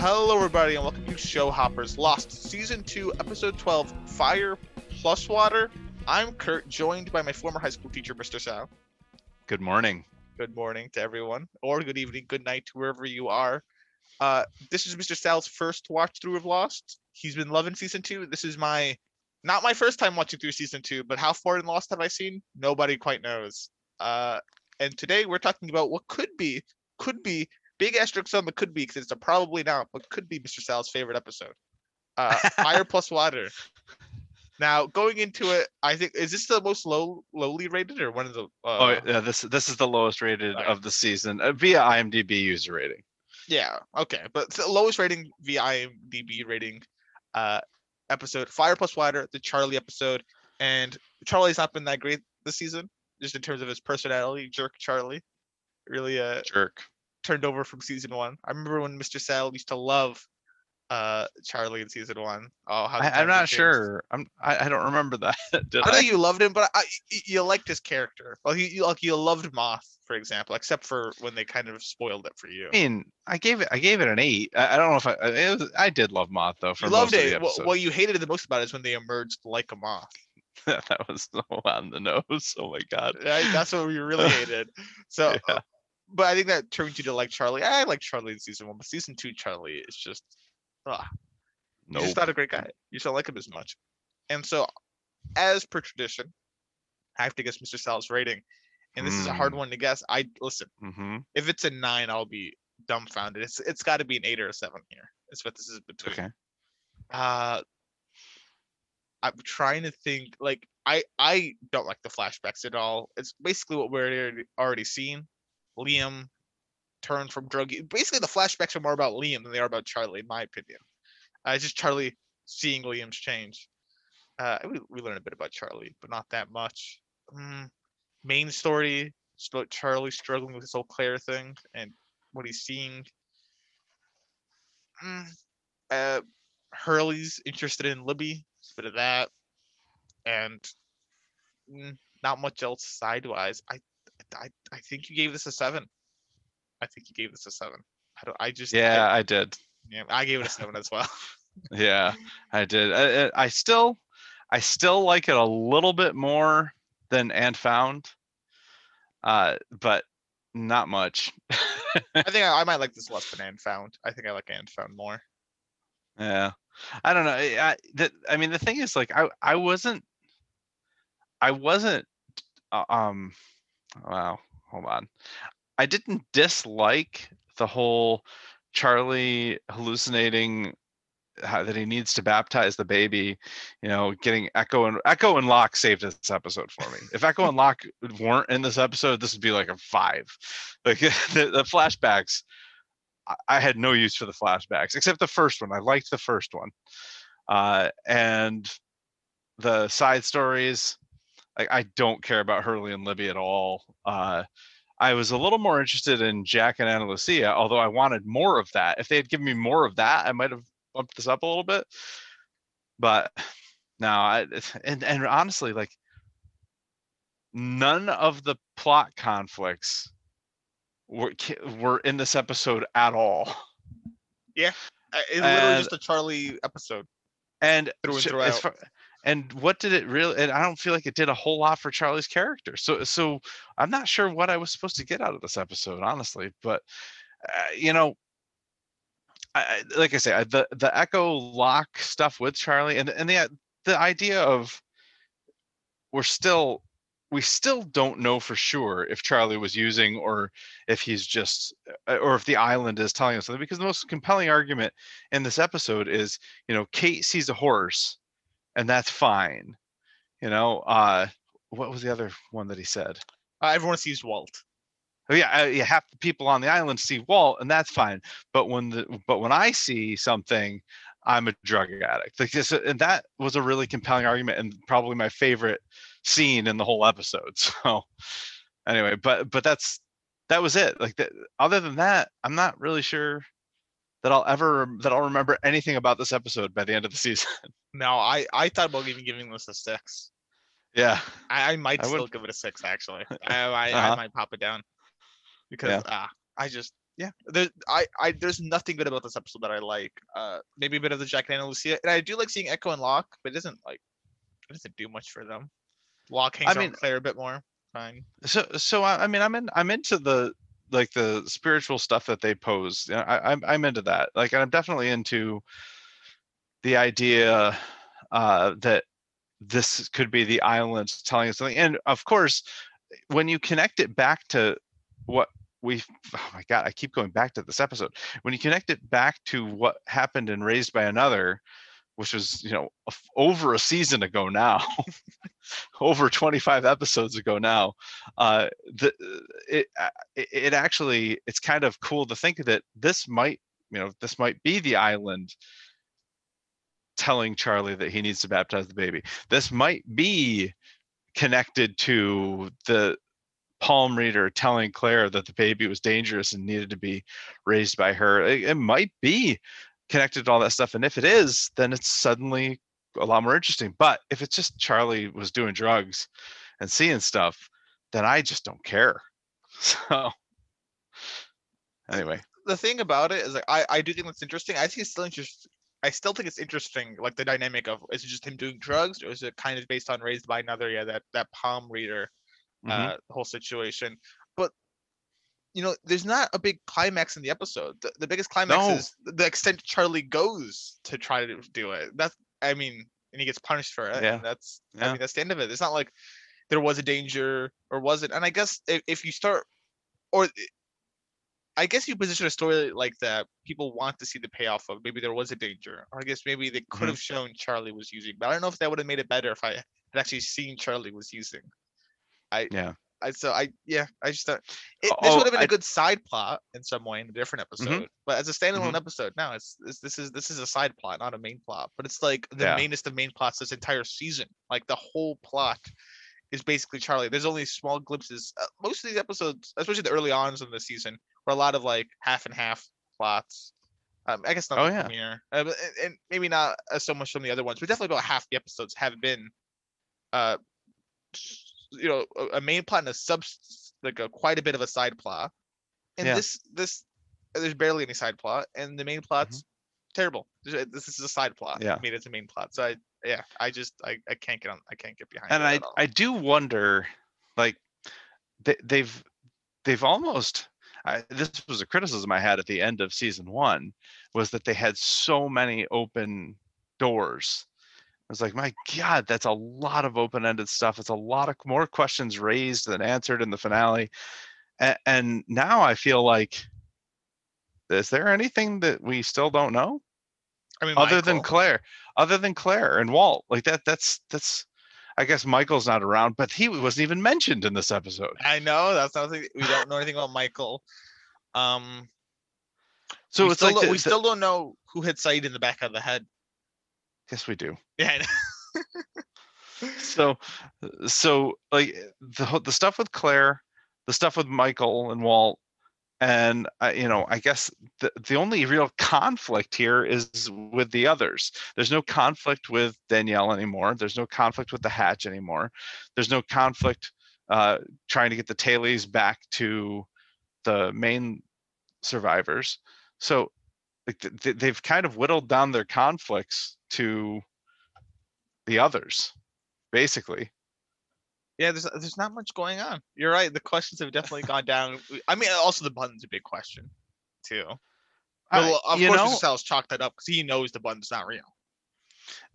Hello, everybody, and welcome to Show Hoppers Lost, Season 2, Episode 12 Fire Plus Water. I'm Kurt, joined by my former high school teacher, Mr. Sal. Good morning. Good morning to everyone, or good evening, good night to wherever you are. Uh, this is Mr. Sal's first watch through of Lost. He's been loving Season 2. This is my, not my first time watching through Season 2, but how far in Lost have I seen? Nobody quite knows. Uh, and today we're talking about what could be, could be big asterisk on the could be because it's a probably not, but could be Mr. Sal's favorite episode. Uh, Fire plus water. Now going into it, I think is this the most low lowly rated or one of the? Uh, oh yeah, this this is the lowest rated Right. of the season uh, via IMDb user rating. yeah, okay, but the lowest rating via IMDb rating, uh, episode Fire plus water, the Charlie episode, and Charlie's not been that great this season, just in terms of his personality, jerk Charlie, really uh Jerk. Turned over from season one. I remember when Mr. Sal used to love uh Charlie in season one. Oh, I, I'm not sure. I'm I, I don't remember that. I I? know you loved him, but I, you liked his character. Well, you, you like you loved Moth, for example, except for when they kind of spoiled it for you. I mean, I gave it I gave it an eight. I, I don't know if I it was, I did love Moth though for You most loved of the it. What, episode. what you hated the most about it is when they emerged like a moth. that was so on the nose. Oh my god. That's what we really hated. So, Yeah. But I think that turned you to like Charlie. I like Charlie in season one, but season two Charlie is just, ugh, No. he's just not a great guy. You don't like him as much. And so, as per tradition, I have to guess Mr. Sal's rating, and this is a hard Mm. one to guess. I listen. hmm If it's a nine, I'll be dumbfounded. It's it's got to be an eight or a seven here. That's what this is between. Okay. Uh, I'm trying to think. Like I I don't like the flashbacks at all. It's basically what we're already, already seen. Liam turned from drug. Basically, the flashbacks are more about Liam than they are about Charlie, in my opinion. Uh, it's just Charlie seeing Liam's change. Uh, we we learn a bit about Charlie, but not that much. Mm, main story is about Charlie struggling with this whole Claire thing and what he's seeing. Mm, uh, Hurley's interested in Libby, a bit of that, and mm, not much else sidewise. I, I, I think you gave this a seven. I think you gave this a seven. I don't. I just. Yeah, I did. yeah, I gave it a seven as well. Yeah, I did. I, I I still, I still like it a little bit more than and found, uh, but not much. I think I, I might like this less than and found. I think I like and found more. yeah, I don't know. I, I, the, I mean, the thing is, like, I I wasn't, I wasn't, uh, um, wow, hold on, I didn't dislike the whole Charlie hallucinating how, that he needs to baptize the baby, you know, getting Eko and Eko and Locke saved this episode for me. If Eko and Locke weren't in this episode, this would be like a five. Like the, the flashbacks, I had no use for the flashbacks except the first one. I liked the first one, uh, and the side stories. Like I don't care about Hurley and Libby at all. Uh, I was a little more interested in Jack and Ana Lucia, although I wanted more of that. If they had given me more of that, I might have bumped this up a little bit. But no, I and and honestly, like none of the plot conflicts were were in this episode at all. Yeah, It's literally And- just a Charlie episode. And Through and sh- as throughout. far- and what did it really? And I don't feel like it did a whole lot for Charlie's character. So so I'm not sure what I was supposed to get out of this episode, honestly. But uh, you know, I, like I say, I- the the Eko Locke stuff with Charlie, and and the the idea of we're still we still don't know for sure if Charlie was using or if he's just uh, or if the island is telling us something. Because the most compelling argument in this episode is, you know, Kate sees a horse, and that's fine. You know, uh, what was the other one that he said? Uh, everyone sees Walt. Oh yeah, uh, yeah. Half the people on the island see Walt, and that's fine. But when the but when I see something, I'm a drug addict. Like this, and that was a really compelling argument, and probably my favorite scene in the whole episode. So anyway, but but that's that was it. Like that. Other than that, I'm not really sure that I'll ever that I'll remember anything about this episode by the end of the season. No, I I thought about even giving this a six. yeah. I, I might I still would- give it a six actually. I I, I Uh-huh. might pop it down because Yeah. ah I just yeah, there, I, I, there's nothing good about this episode that I like. Uh, maybe a bit of the Jack and Ana Lucia, and I do like seeing Eko and Locke, but it doesn't like, it doesn't do much for them. Locke hangs I I mean- Claire a bit more. Fine. so so I, I mean i'm in i'm into the like the spiritual stuff that they pose yeah I, i'm i'm into that like i'm definitely into the idea uh that this could be the island telling us something and of course when you connect it back to what we oh my god i keep going back to this episode. When you connect it back to what happened and raised by another which was you know over a season ago now over 25 episodes ago now uh the it uh, it it actually it's kind of cool to think that this might you know this might be the island telling charlie that he needs to baptize the baby this might be connected to the palm reader telling claire that the baby was dangerous and needed to be raised by her it, it might be connected to all that stuff and if it is then it's suddenly a lot more interesting but if it's just charlie was doing drugs and seeing stuff then i just don't care so anyway The thing about it is like, I, I do think that's interesting. I think it's still interesting. I still think it's interesting, like the dynamic of is it just him doing drugs, or is it kind of based on raised by another? Yeah, that that palm reader mhm, uh whole situation but you know there's not a big climax in the episode the, the biggest climax No. is the extent charlie goes to try to do it that's i mean and he gets punished for it Yeah. that's i Yeah. mean that's the end of it it's not like there was a danger or wasn't. and i guess if, if you start or i- guess you position a story like that people want to see the payoff of maybe there was a danger or i guess maybe they could Mhm. have shown charlie was using but i don't know if that would have made it better if i had actually seen charlie was using I Yeah. I so I yeah I just thought it, this Oh, would have been a I- good side plot in some way in a different episode, but as a standalone Mhm. episode, now it's this, this is this is a side plot, not a main plot. But it's like the Yeah. mainest of main plots this entire season. Like the whole plot is basically Charlie. There's only small glimpses. Uh, most of these episodes, especially the early ons in the season, were a lot of like half and half plots. Um, I guess not Oh, yeah. premiere, uh, and- and maybe not uh, so much from the other ones, but definitely about half the episodes have been, uh, you know, a, a main plot and a sub, like a quite a bit of a side plot. And Yeah. this this there's barely any side plot, and the main plot's terrible. This uh, this is a side plot. Mm-hmm. Yeah. made it a main plot. So I yeah, I just I, I can't get on I can't get behind. and i i do wonder like they, they've they've almost I, this was a criticism i had at the end of season one was that they had so many open doors I was like, my God, that's a lot of open-ended stuff. It's a lot of more questions raised than answered in the finale. And, and now I feel like, is there anything that we still don't know I mean, other than Claire? Other than Claire and Walt, like that. That's that's. I guess Michael's not around, but he wasn't even mentioned in this episode. I know that's nothing. We don't know anything about Michael. Um, So we it's still like don't- the- we the- still don't know who hit Sayid in the back of the head. yes, we do. Yeah, I know. so so like the the stuff with claire the stuff with michael and walt and I, you know i guess the, the only real conflict here is with the others. There's no conflict with danielle anymore. There's no conflict with the hatch anymore. There's no conflict uh trying to get the tailies back to the main survivors. So like th- they've kind of whittled down their conflicts to the others basically yeah, there's there's not much going on. You're right. The questions have definitely gone down. I mean, also the button's a big question, too. I- Well, of course, know, Sal's chalked that up because he knows the button's not real.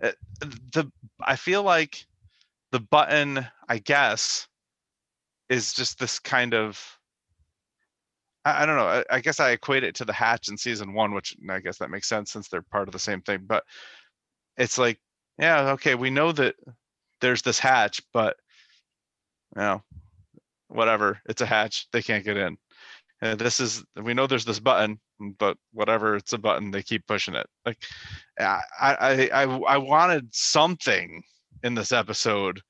Uh, the I feel like the button, I guess, is just this kind of I, I don't know. I, I guess I equate it to the hatch in season one, which I guess that makes sense since they're part of the same thing. But it's like, yeah, okay, we know that there's this hatch, but know, whatever, it's a hatch. They can't get in. And this is we know there's this button, but whatever, it's a button. They keep pushing it. Like I I I, I wanted something in this episode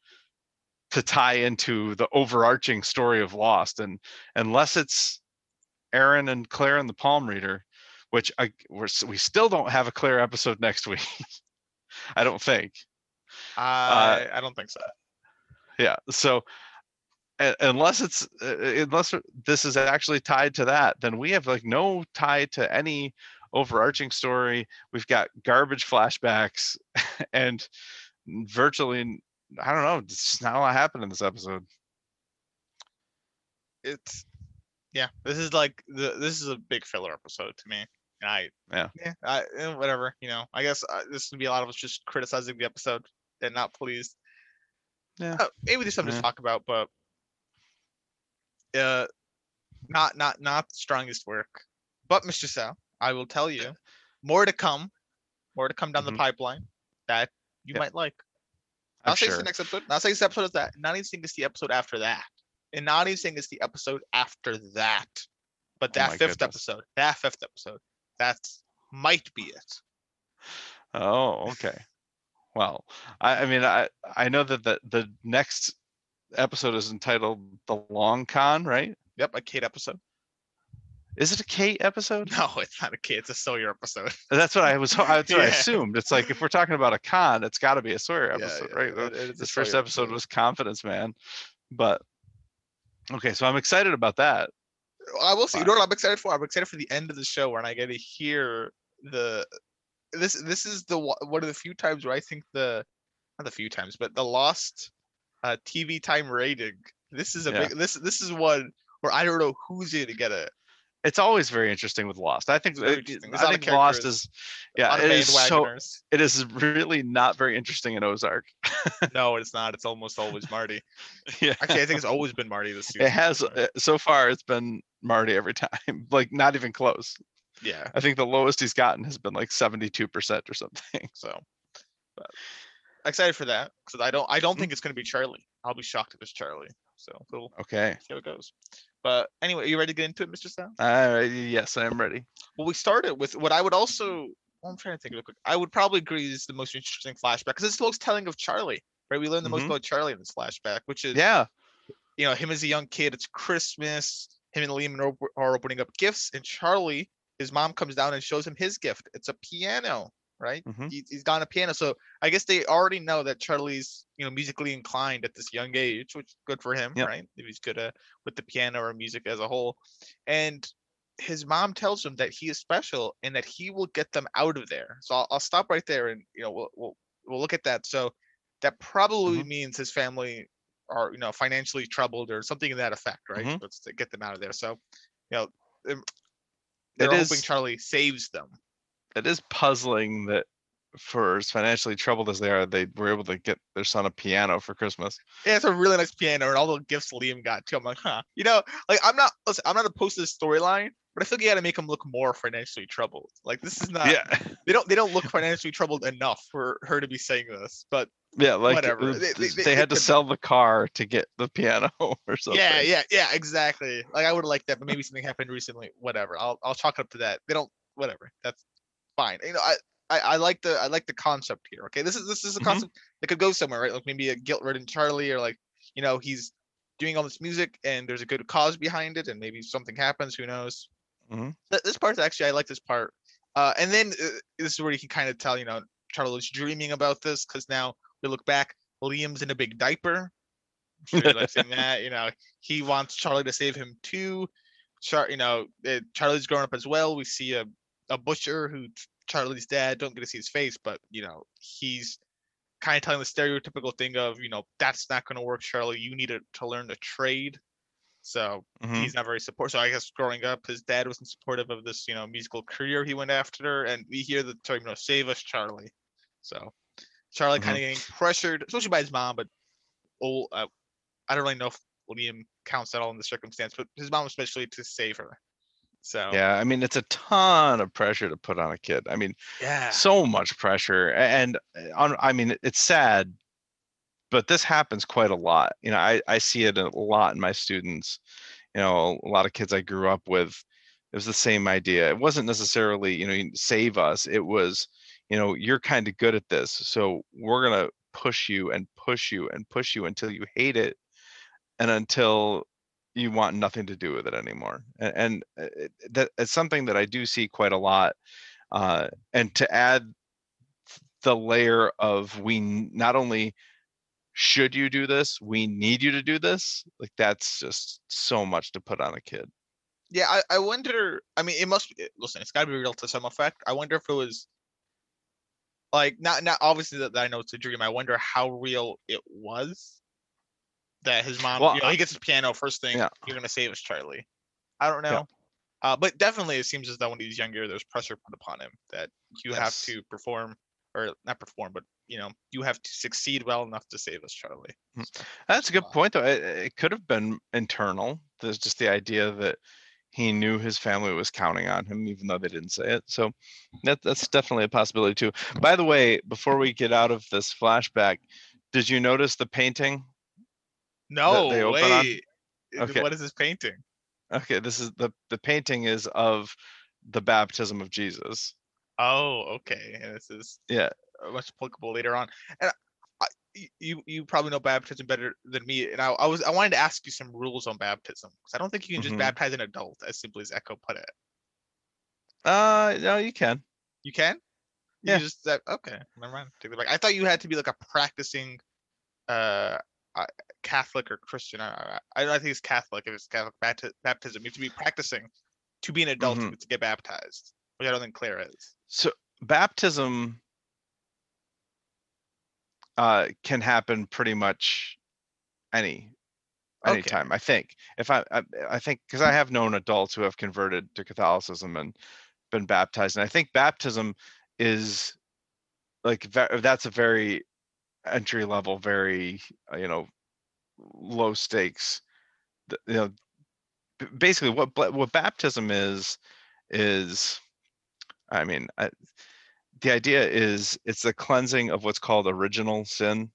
to tie into the overarching story of Lost, and unless it's Aaron and Claire and the Palm Reader, which I we're, we still don't have a Claire episode next week. I don't think. I I don't think so. Yeah. So uh, unless it's uh, unless this is actually tied to that, then we have like no tie to any overarching story. We've got garbage flashbacks and virtually I don't know, it's not a lot happened in this episode. It's yeah, this is like the this is a big filler episode to me. And I Yeah. yeah, I, eh, whatever, you know. I guess uh, this would be a lot of us just criticizing the episode and not pleased. Yeah. Uh, maybe there's something Yeah. to talk about, but uh, not not not the strongest work. But Mr. Sal, I will tell you, more to come, more to come down Mhm. the pipeline that you Yep. might like. I'm Not saying it's sure. the next episode. Not saying it's the episode of that. Not even saying it's the episode after that. And not even saying it's the episode after that. But Oh that my fifth goodness. episode. That fifth episode. That's might be it. Oh, okay. Well, I, I mean, I I know that the the next episode is entitled "The Long Con," right? Yep, a Kate episode. Is it a Kate episode? No, it's not a Kate. It's a Sawyer episode. That's what I was. That's what I assumed. It's like if we're talking about a con, it's got to be a Sawyer episode, yeah, right? it- The- it is a This first Sawyer episode was Confidence Man, but okay, so I'm excited about that. I will see. You know what I'm excited for? I'm excited for the end of the show when I get to hear the this. This is the one one of the few times where I think the not the few times, but the lost uh, TV time rating. This is a Yeah. big. This this is one where I don't know who's going to get it. It's always very interesting with Lost. I think It's very interesting. There's a I think Lost is yeah, it is so it is really not very interesting in Ozark. no, it's not. It's almost always Marty. yeah. Actually, I think it's always been Marty this season. It has uh, so far. It's been Marty every time, like not even close. Yeah. I think the lowest he's gotten has been like seventy-two percent or something. So, but excited for that because I don't. I don't Mhm. think it's going to be Charlie. I'll be shocked if it's Charlie. So we'll Okay. see how it goes. But anyway, are you ready to get into it, Mr. All right. Yes, I am ready. Well, we started with what I would also. I'm trying to think real quick. I would probably agree is the most interesting flashback because it's the most telling of Charlie. Right, we learn the most Mhm. about Charlie in this flashback, which is Yeah. you know him as a young kid. It's Christmas. Him and Liam are, op- are opening up gifts, and Charlie, his mom comes down and shows him his gift. It's a piano, right? Mhm. He, he's got a piano, so I guess they already know that Charlie's you know musically inclined at this young age, which is good for him, Yep. right? If he's good uh, with the piano or music as a whole, and his mom tells him that he is special and that he will get them out of there. So I'll, I'll stop right there, and you know we'll we'll, we'll look at that. So that probably Mhm. means his family are you know financially troubled or something in that effect, right? Mhm. Let's to get them out of there. So you know um, they're hoping is- Charlie saves them. It is puzzling that for as financially troubled as they are, they were able to get their son a piano for Christmas. Yeah, it's a really nice piano and all the gifts Liam got too. I'm like, huh. You know, like I'm not listen, I'm not opposed to this storyline, but I feel like you gotta make him look more financially troubled. Like this is not yeah. they don't they don't look financially troubled enough for her to be saying this. But Yeah. Like Whatever, they- they- they- they had to sell the car to get the piano or something. yeah, yeah, yeah, exactly. Like I would have liked that, but maybe something happened recently. Whatever. I'll I'll chalk it up to that. They don't whatever. That's fine. You know, I I, I like the I like the concept here. Okay, this is this is a Mhm. concept that could go somewhere, right? Like maybe a guilt-ridden Charlie, or like you know he's doing all this music and there's a good cause behind it, and maybe something happens. Who knows? Mhm. This part actually I like this part. Uh, and then uh, this is where you can kind of tell, you know, Charlie's dreaming about this because now we look back, Liam's in a big diaper. I'm sure you like that. You know, he wants Charlie to save him too. Char, you know, uh, Charlie's growing up as well. We see a a butcher who Charlie's dad. Don't get to see his face, but you know, he's kind of telling the stereotypical thing of, you know, that's not going to work, Charlie. You need to, to learn to trade. So Mhm. he's not very supportive. So I guess growing up, his dad wasn't supportive of this, you know, musical career he went after. And we hear the term, you know, save us, Charlie. So Charlie Mhm. kind of getting pressured, especially by his mom, but oh, uh, I don't really know if Liam counts at all in the circumstance, but his mom especially to save her. So Yeah. I mean, it's a ton of pressure to put on a kid. I mean, yeah, so much pressure and uh, on i mean it's sad but this happens quite a lot you know i i see it a lot in my students you know a lot of kids i grew up with it was the same idea it wasn't necessarily you know save us it was you know you're kind of good at this so we're going to push you and push you and push you until you hate it and until you want nothing to do with it anymore and, and uh, that it's something that i do see quite a lot uh, and to add the layer of we not only should you do this? We need you to do this. Like that's just so much to put on a kid. Yeah, I, I wonder. I mean, it must. Listen, it's got to be real to some effect. I wonder if it was like not not obviously that, that I know it's a dream. I wonder how real it was that his mom. Well, you know, he gets his piano first thing. yeah. You're gonna save us, Charlie. I don't know. Yeah. Uh, but definitely, it seems as though when he's younger, there's pressure put upon him that you have to perform, or not perform, but you know, you have to succeed well enough to save us, Charlie. Hmm. So, That's a good Wow. point, though. It, it could have been internal. There's just the idea that he knew his family was counting on him, even though they didn't say it. So that that's definitely a possibility too. By the way, before we get out of this flashback, did you notice the painting? No they open on- Okay. What is this painting? Okay, this is the the painting is of the baptism of Jesus. Oh, okay. And this is Yeah. much applicable later on. And I, you you probably know baptism better than me. And I, I was I wanted to ask you some rules on baptism because I don't think you can just Mhm. baptize an adult as simply as Eko put it. Uh, no, you can. You can. You Yeah. Just that okay. Never mind. Take it back. I thought you had to be like a practicing, uh, Catholic or Christian. I, I, I think it's Catholic. If it's Catholic bapti- baptism, you have to be practicing to be an adult Mhm. to get baptized, which I don't think Claire is. So baptism uh can happen pretty much any Okay. anytime i think if i i, I think because i have known adults who have converted to catholicism and been baptized and i think baptism is like that's a very entry level very uh, you know low stakes you know basically what what baptism is is i mean I, the idea is it's the cleansing of what's called original sin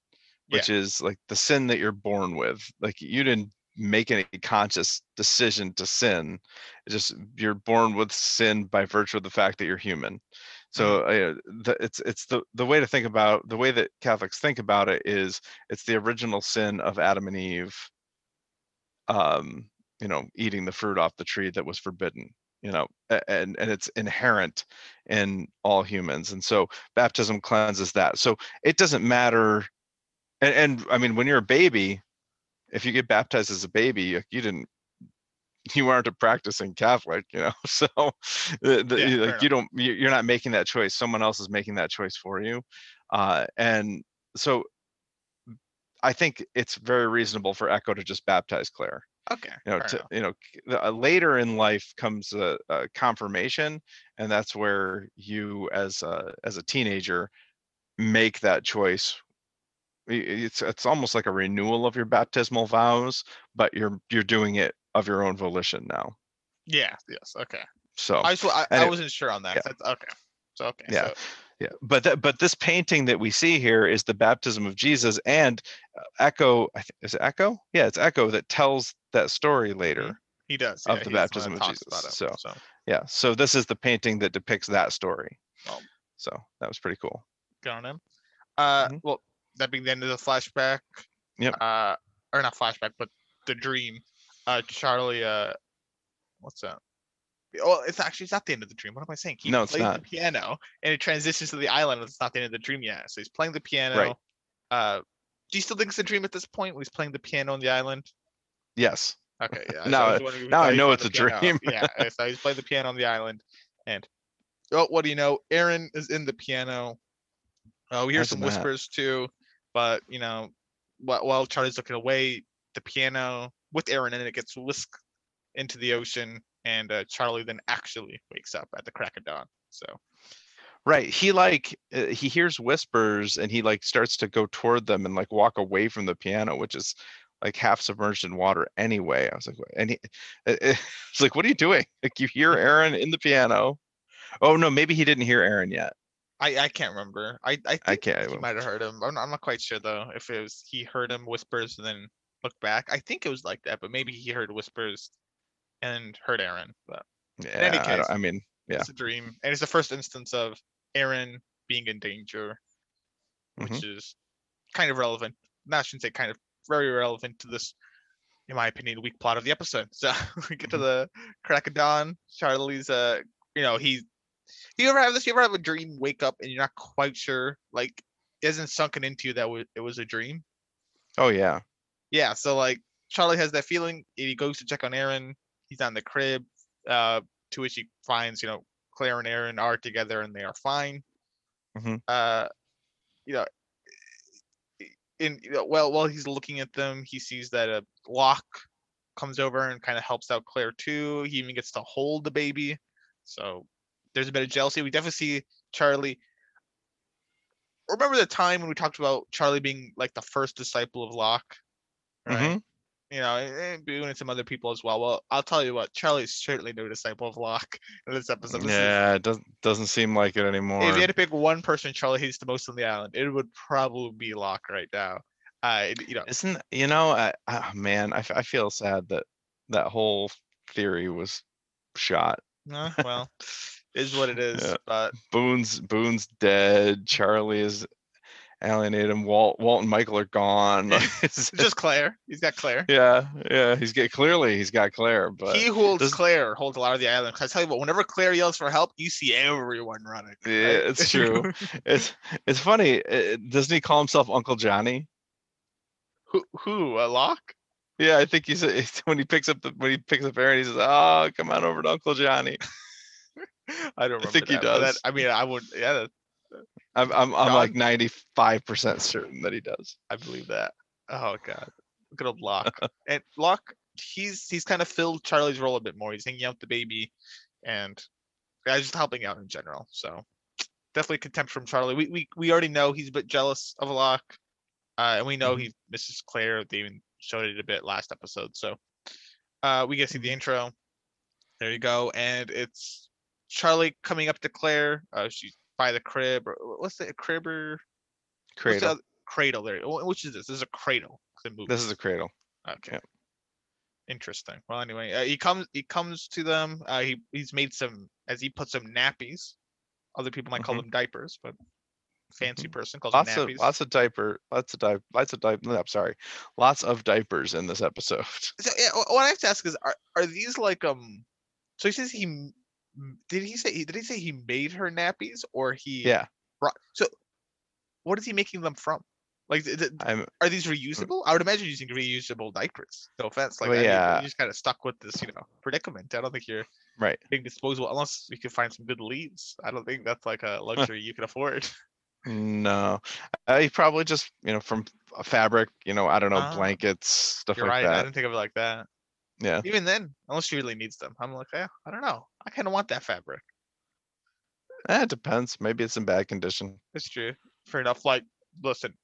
which is like the sin that you're born with. Like you didn't make any conscious decision to sin. It's just you're born with sin by virtue of the fact that you're human so uh, the, it's it's the the way to think about the way that catholics think about it is it's the original sin of adam and eve um you know eating the fruit off the tree that was forbidden you know and and it's inherent in all humans and so baptism cleanses that. So it doesn't matter and, and i mean when you're a baby if you get baptized as a baby you didn't you aren't a practicing catholic you know? So the, the, Yeah, you- like you don't you- you're not making that choice. Someone else is making that choice for you. Uh and so i think it's very reasonable for eko to just baptize claire. Okay. you know, to, you know, uh, later in life comes a, a confirmation, and that's where you, as a as a teenager, make that choice. It's it's almost like a renewal of your baptismal vows, but you're you're doing it of your own volition now. Yeah. Yes. Okay. So I just I, I wasn't sure on that. yeah. okay. So okay. Yeah. So, yeah, but that but this painting that we see here is the baptism of Jesus, and uh, Eko I is it Eko? Yeah, it's Eko that tells that story later. he does. Of yeah, the baptism of Jesus, it, so- so Yeah, so this is the painting that depicts that story. Oh. So that was pretty cool. good on him. Uh, Mhm. well, that being the end of the flashback. Yep. Uh, or not flashback, but the dream. Uh, Charlie. Uh, what's that? Well, it's actually it's not the end of the dream. What am I saying? He No, it's not. the piano and it transitions to the island. It's not the end of the dream yet. So he's playing the piano. Uh, do you still think it's a dream at this point? When he's playing the piano on the island. Yes. Okay, yeah. so Now- I if you now I know it's a piano. dream. yeah, so he's playing the piano on the island, and oh, what do you know? Aaron is in the piano. Oh, we hear some Imagine that. whispers too, but you know, while, while Charlie's looking away, the piano with Aaron and it gets whisked into the ocean, and uh, Charlie then actually wakes up at the crack of dawn. So Right. He like uh, he hears whispers and he like starts to go toward them and like walk away from the piano, which is like half submerged in water anyway. I was like, and he, uh, uh, it's like, what are you doing? Like you hear Aaron in the piano. Oh no, maybe he didn't hear Aaron yet. I I can't remember. I I, think I can't. he might have heard him. I'm not, I'm not quite sure though if it was he heard him whispers and then looked back. I think it was like that, but maybe he heard whispers and heard Aaron. But Yeah, any I, case, I mean, Yeah. it's a dream, and it's the first instance of Aaron being in danger, which Mhm. is kind of relevant. No, I shouldn't say kind of very relevant to this, in my opinion, weak plot of the episode. So we get to Mhm. the crack of dawn. Charlie's uh, you know, he. You ever have this? You ever have a dream, wake up, and you're not quite sure, like, isn't sunken into you that it was a dream? Oh, yeah. Yeah, so like Charlie has that feeling. He goes to check on Aaron. He's on the crib. Uh, to which he finds, you know, Claire and Aaron are together and they are fine. Mhm. Uh, you know, in you know, well, while he's looking at them, he sees that a Locke comes over and kind of helps out Claire too. He even gets to hold the baby. So there's a bit of jealousy. We definitely see Charlie. Remember the time when we talked about Charlie being like the first disciple of Locke? Right Mhm. you know, and Boone and some other people as well. Well, I'll tell you what, Charlie's certainly no disciple of Locke in this episode. This is- Yeah, it doesn't, doesn't seem like it anymore. if you had to pick one person Charlie hates the most on the island, it would probably be Locke right now. Uh, you know, Isn't, you know, I, I, man, I, I feel sad that that whole theory was shot. uh, well, is what it is. Yeah. But Boone's, Boone's dead. Charlie is alienated. him, Walt, Walt and Michael are gone. Just Claire. He's got Claire. Yeah, yeah, he's get clearly he's got Claire, but he holds does- Claire holds a lot of the island. 'Cause I tell you what, whenever Claire yells for help, you see everyone running. yeah, it's true. it's it's funny. uh, Doesn't he call himself Uncle Johnny? who? Who? A Locke? Yeah, I think he's it's when he picks up the when he picks up Aaron, he says, "Oh, come on over to Uncle Johnny." I don't remember. think he that, but that- does. I mean, I would. Yeah, that, I'm I'm I'm like ninety five percent certain that he does. I believe that. Oh god, look at old Locke. and Locke, he's he's kind of filled Charlie's role a bit more. He's hanging out with the baby, and yeah, just helping out in general. So definitely contempt from Charlie. We we we already know he's a bit jealous of Locke, uh, and we know Mhm. he misses Claire. They even showed it a bit last episode. So uh, we get to see the intro. There you go, and it's Charlie coming up to Claire. Uh, she's by the crib. Or what's the crib or what's the Cradle. cradle there. Which is this? This is a cradle. 'cause it This is a cradle. okay. Interesting. Well, anyway, uh, he comes. He comes to them. Uh, he he's made some, as he puts some nappies. Other people might call them diapers, but fancy person calls Mm-hmm. Lots them of nappies. lots of diaper, lots of diaper, lots of diaper. I'm sorry, lots of diapers in this episode. So yeah, what I have to ask is, are are these like um? So he says he did he say did he say he made her nappies or he Yeah, brought so what is he making them from? Like, th- th- are these reusable? I would imagine using reusable diapers. No offense, like Well, I yeah. you're just kind of stuck with this, you know, predicament. I don't think you're Right. being disposable unless you can find some good leads. I don't think that's like a luxury you can afford. No, uh, he probably just you know from a fabric, you know, I don't know, Ah, blankets, stuff You're like right. I didn't think of it like that. Yeah, Even then, unless she really needs them, I'm like, yeah, I don't know. I kind of want that fabric. Eh, it depends. Maybe it's in bad condition. That's true. Fair enough. Like, listen,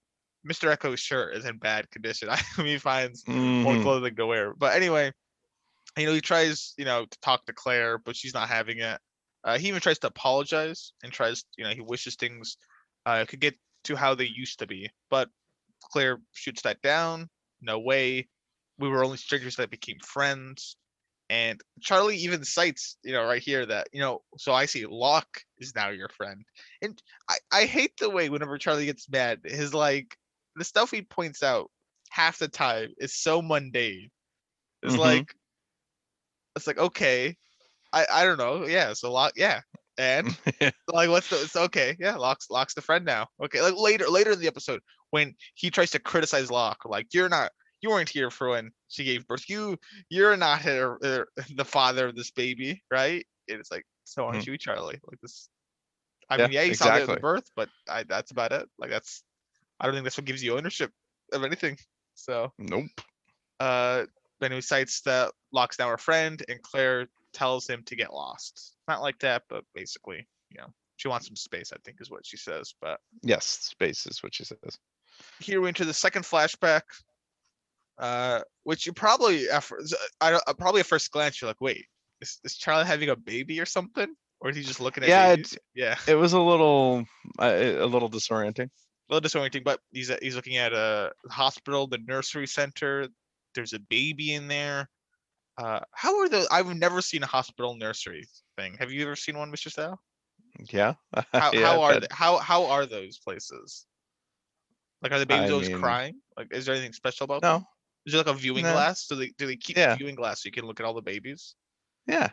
Mr. Eko's shirt is in bad condition. I mean, he finds more Mhm. clothing to wear. But anyway, you know, he tries, you know, to talk to Claire, but she's not having it. Uh, he even tries to apologize and tries, you know, he wishes things uh, could get to how they used to be. But Claire shoots that down. No way. We were only strangers that became friends. And Charlie even cites, you know, right here that, you know, so I see Locke is now your friend. And I, I hate the way whenever Charlie gets mad, his like the stuff he points out half the time is so mundane. It's Mhm. like it's like okay, I I don't know. Yeah, so Locke, yeah, and like what's the it's okay yeah locks locks the friend now okay like later later in the episode when he tries to criticize Locke like you're not you weren't here for when she gave birth you you're not her, her- the father of this baby right and it's like so aren't you Charlie like this I Yeah, mean yeah you saw the, the birth but I that's about it like that's I don't think that's what gives you ownership of anything so Nope. uh then he cites that Locke's now her friend and Claire tells him to get lost. Not like that, but basically, you know, she wants some space, I think is what she says. But Yes, space is what she says. here we enter the second flashback. Uh, which you probably at first, I don't- uh, probably at first glance you're like, wait, is, is Charlie having a baby or something, or is he just looking at Yeah, babies? Yeah, It was a little, uh, a little disorienting. a little disorienting, but he's he's looking at a hospital, the nursery center. There's a baby in there. Uh, how are the? I've never seen a hospital nursery thing. Have you ever seen one, Mr. Sal? Yeah. How yeah, how are they? How how are those places? Like, are the babies I always mean- crying? Like, is there anything special about them? Is there like a viewing No. glass? Do they do they keep Yeah. a viewing glass so you can look at all the babies? Yeah.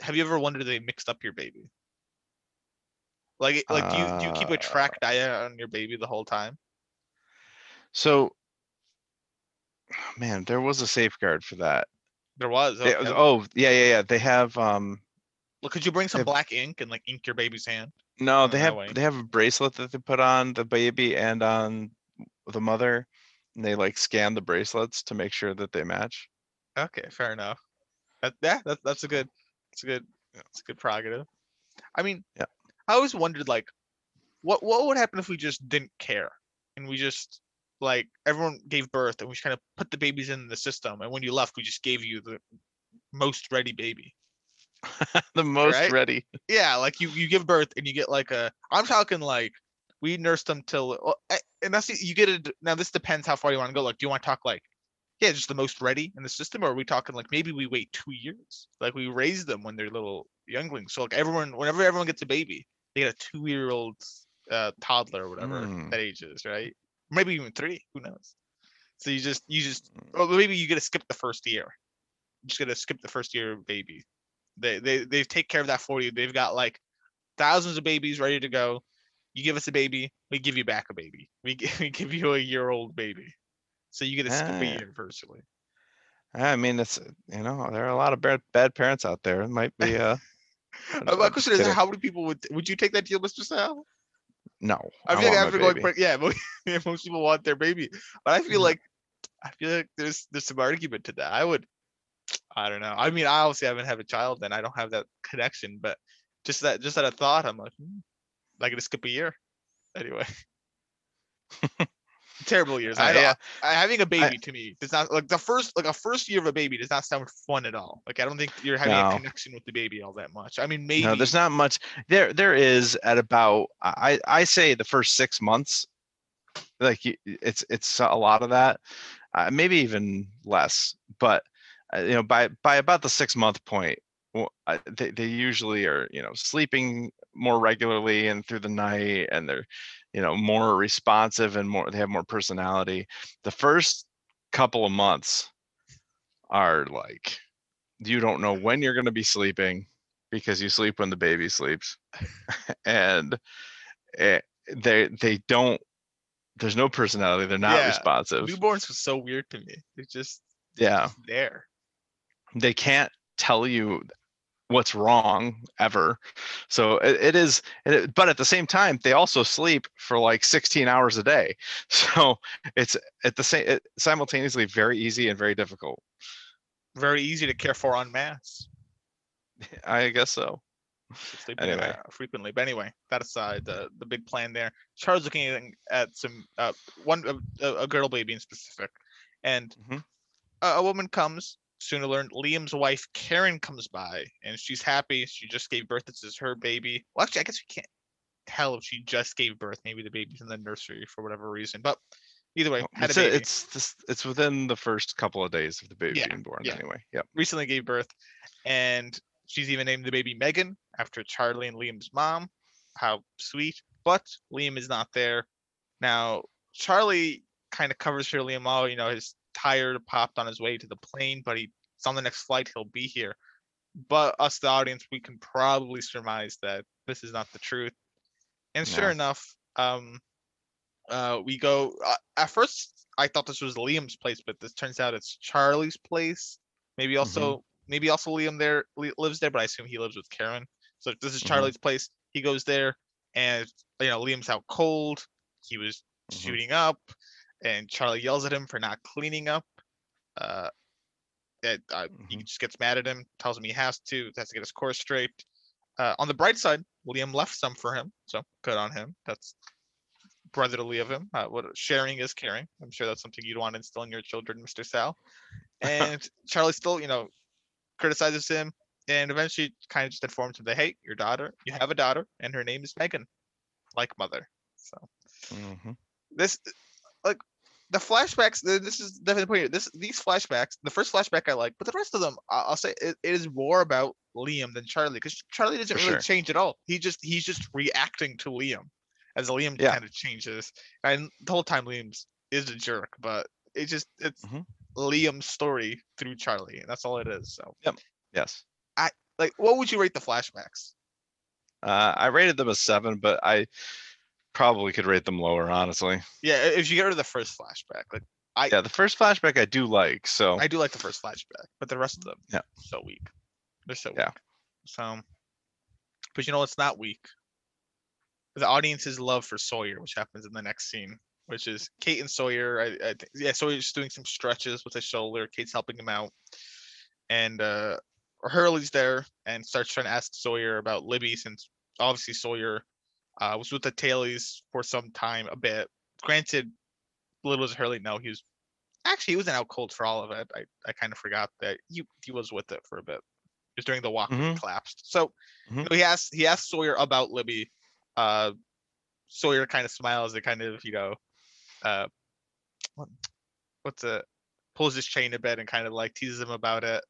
Have you ever wondered if they mixed up your baby? Like, it- like do you do you keep a Uh, track diet on your baby the whole time? So man, there was a safeguard for that. There was. They- okay. Oh, yeah, yeah, yeah. They have, um, Well, could you bring some they- black ink and like ink your baby's hand? no, they have, way. they have a bracelet that they put on the baby and on the mother. And they like scan the bracelets to make sure that they match. Okay, fair enough. That, yeah, that's that's a good, that's a good, that's a good prerogative. I mean, Yeah. I always wondered like, what what would happen if we just didn't care and we just like everyone gave birth and we just kind of put the babies in the system and when you left we just gave you the most ready baby. The most Right? ready. Yeah, like you you give birth and you get like a I'm talking like we nursed them till well, eh, and that's you get it now this depends how far you want to go. Like do you want to talk like yeah, just the most ready in the system, or are we talking like maybe we wait two years? Like we raise them when they're little younglings. So like everyone whenever everyone gets a baby, they get a two year old uh toddler or whatever Mm. that age is, right? Maybe even three, who knows? So you just you just or maybe you get to skip the first year. You just gotta skip the first year baby. They they they take care of that for you. They've got like thousands of babies ready to go. You give us a baby, we give you back a baby. We, we give you a year old baby. So you get to skip a Ah. year virtually. I mean, it's, you know, there are a lot of bad, bad parents out there. It might be, uh, My question is, how many people would would you take that deal, Mr. Sal? no. I feel like after going, pre- yeah, most, most people want their baby, but I feel Mhm. like I feel like there's there's some argument to that. I would, I don't know. I mean, I obviously haven't had a child, and I don't have that connection, but just that just that a thought, I'm like, hmm, I get to skip a year. Anyway, terrible years. I, yeah. I- having a baby to me does not like the first like a first year of a baby does not sound fun at all. Like I don't think you're having No. a connection with the baby all that much. I mean, maybe No, there's not much. There, there is at about, I, I say the first six months. Like it's, it's a lot of that, uh, maybe even less, but uh, you know, by, by about the six month point, well, I- they, they usually are, you know, sleeping more regularly and through the night and they're, you know, more responsive and more, they have more personality. The first couple of months are like, you don't know when you're going to be sleeping because you sleep when the baby sleeps and eh, they they don't there's no personality they're not Yeah, responsive newborns was so weird to me. They're just yeah there. they can't tell you what's wrong ever so it, it is it, but at the same time they also sleep for like 16 hours a day so it's at the same it, simultaneously very easy and very difficult Very easy to care for on mass. i guess so sleeping Anyway. uh, frequently. But anyway, that aside, the the big plan there. Charles looking at, some uh one a, a girl baby in specific, and Mhm. a, a woman comes. Soon to learn, Liam's wife Karen comes by, and she's happy. She just gave birth. This is her baby. Well, actually, I guess we can't tell if she just gave birth. Maybe the baby's in the nursery for whatever reason. But either way, it's, a- baby. it's it's within the first couple of days of the baby Yeah, being born yeah. anyway yep recently gave birth, and she's even named the baby Megan after Charlie and Liam's mom. How sweet! But Liam is not there now. Charlie kind of covers for Liam. Oh, you know, his tire popped on his way to the plane, but he's on the next flight. He'll be here. But us, the audience, we can probably surmise that this is not the truth. And sure No. enough, um, uh, we go. Uh, at first, I thought this was Liam's place, but this turns out it's Charlie's place. Maybe also, maybe also Liam there lives there, but I assume he lives with Karen. So if this is Mhm. Charlie's place. He goes there, and you know Liam's out cold. He was Mhm. shooting up, and Charlie yells at him for not cleaning up. Uh, it, uh, he Mhm. just gets mad at him, tells him he has to, has to get his course straight. Uh, on the bright side, Liam left some for him, so good on him. That's brotherly of him. Uh, what sharing is caring. I'm sure that's something you'd want to instill in your children, Mr. Sal. And Charlie still, you know, criticizes him, and eventually kind of just informs him that hey, your daughter, you have a daughter, and her name is Megan, like mother. So Mhm. this the flashbacks this is definitely the point here. this these flashbacks the first flashback i like but the rest of them i'll say it, it is more about liam than charlie because charlie doesn't For really sure. change at all he just he's just reacting to liam as liam Yeah. kind of changes and the whole time liam's is a jerk but it just it's Mhm. liam's story through charlie and that's all it is so yep. yes I like what would you rate the flashbacks uh, i rated them a seven but i probably could rate them lower honestly yeah if you get rid of the first flashback like I Yeah, the first flashback I do like, so I do like the first flashback, but the rest of them, Yeah. so weak. They're so Yeah. weak. So, but you know it's not weak? The audience's love for Sawyer, which happens in the next scene, which is Kate and Sawyer. I, I think, yeah, Sawyer's doing some stretches with his shoulder. Kate's helping him out, and uh Hurley's there and starts trying to ask Sawyer about Libby, since obviously Sawyer uh, was with the Tailies for some time, a bit. Granted, little does Hurley know he was actually he wasn't out cold for all of it. I, I kind of forgot that he he was with it for a bit. It was during the walk Mhm. collapsed. So you Mhm. know, he asked he asked Sawyer about Libby. Uh, Sawyer kind of smiles and kind of you know, uh, what, what's it? Pulls his chain a bit and kind of like teases him about it.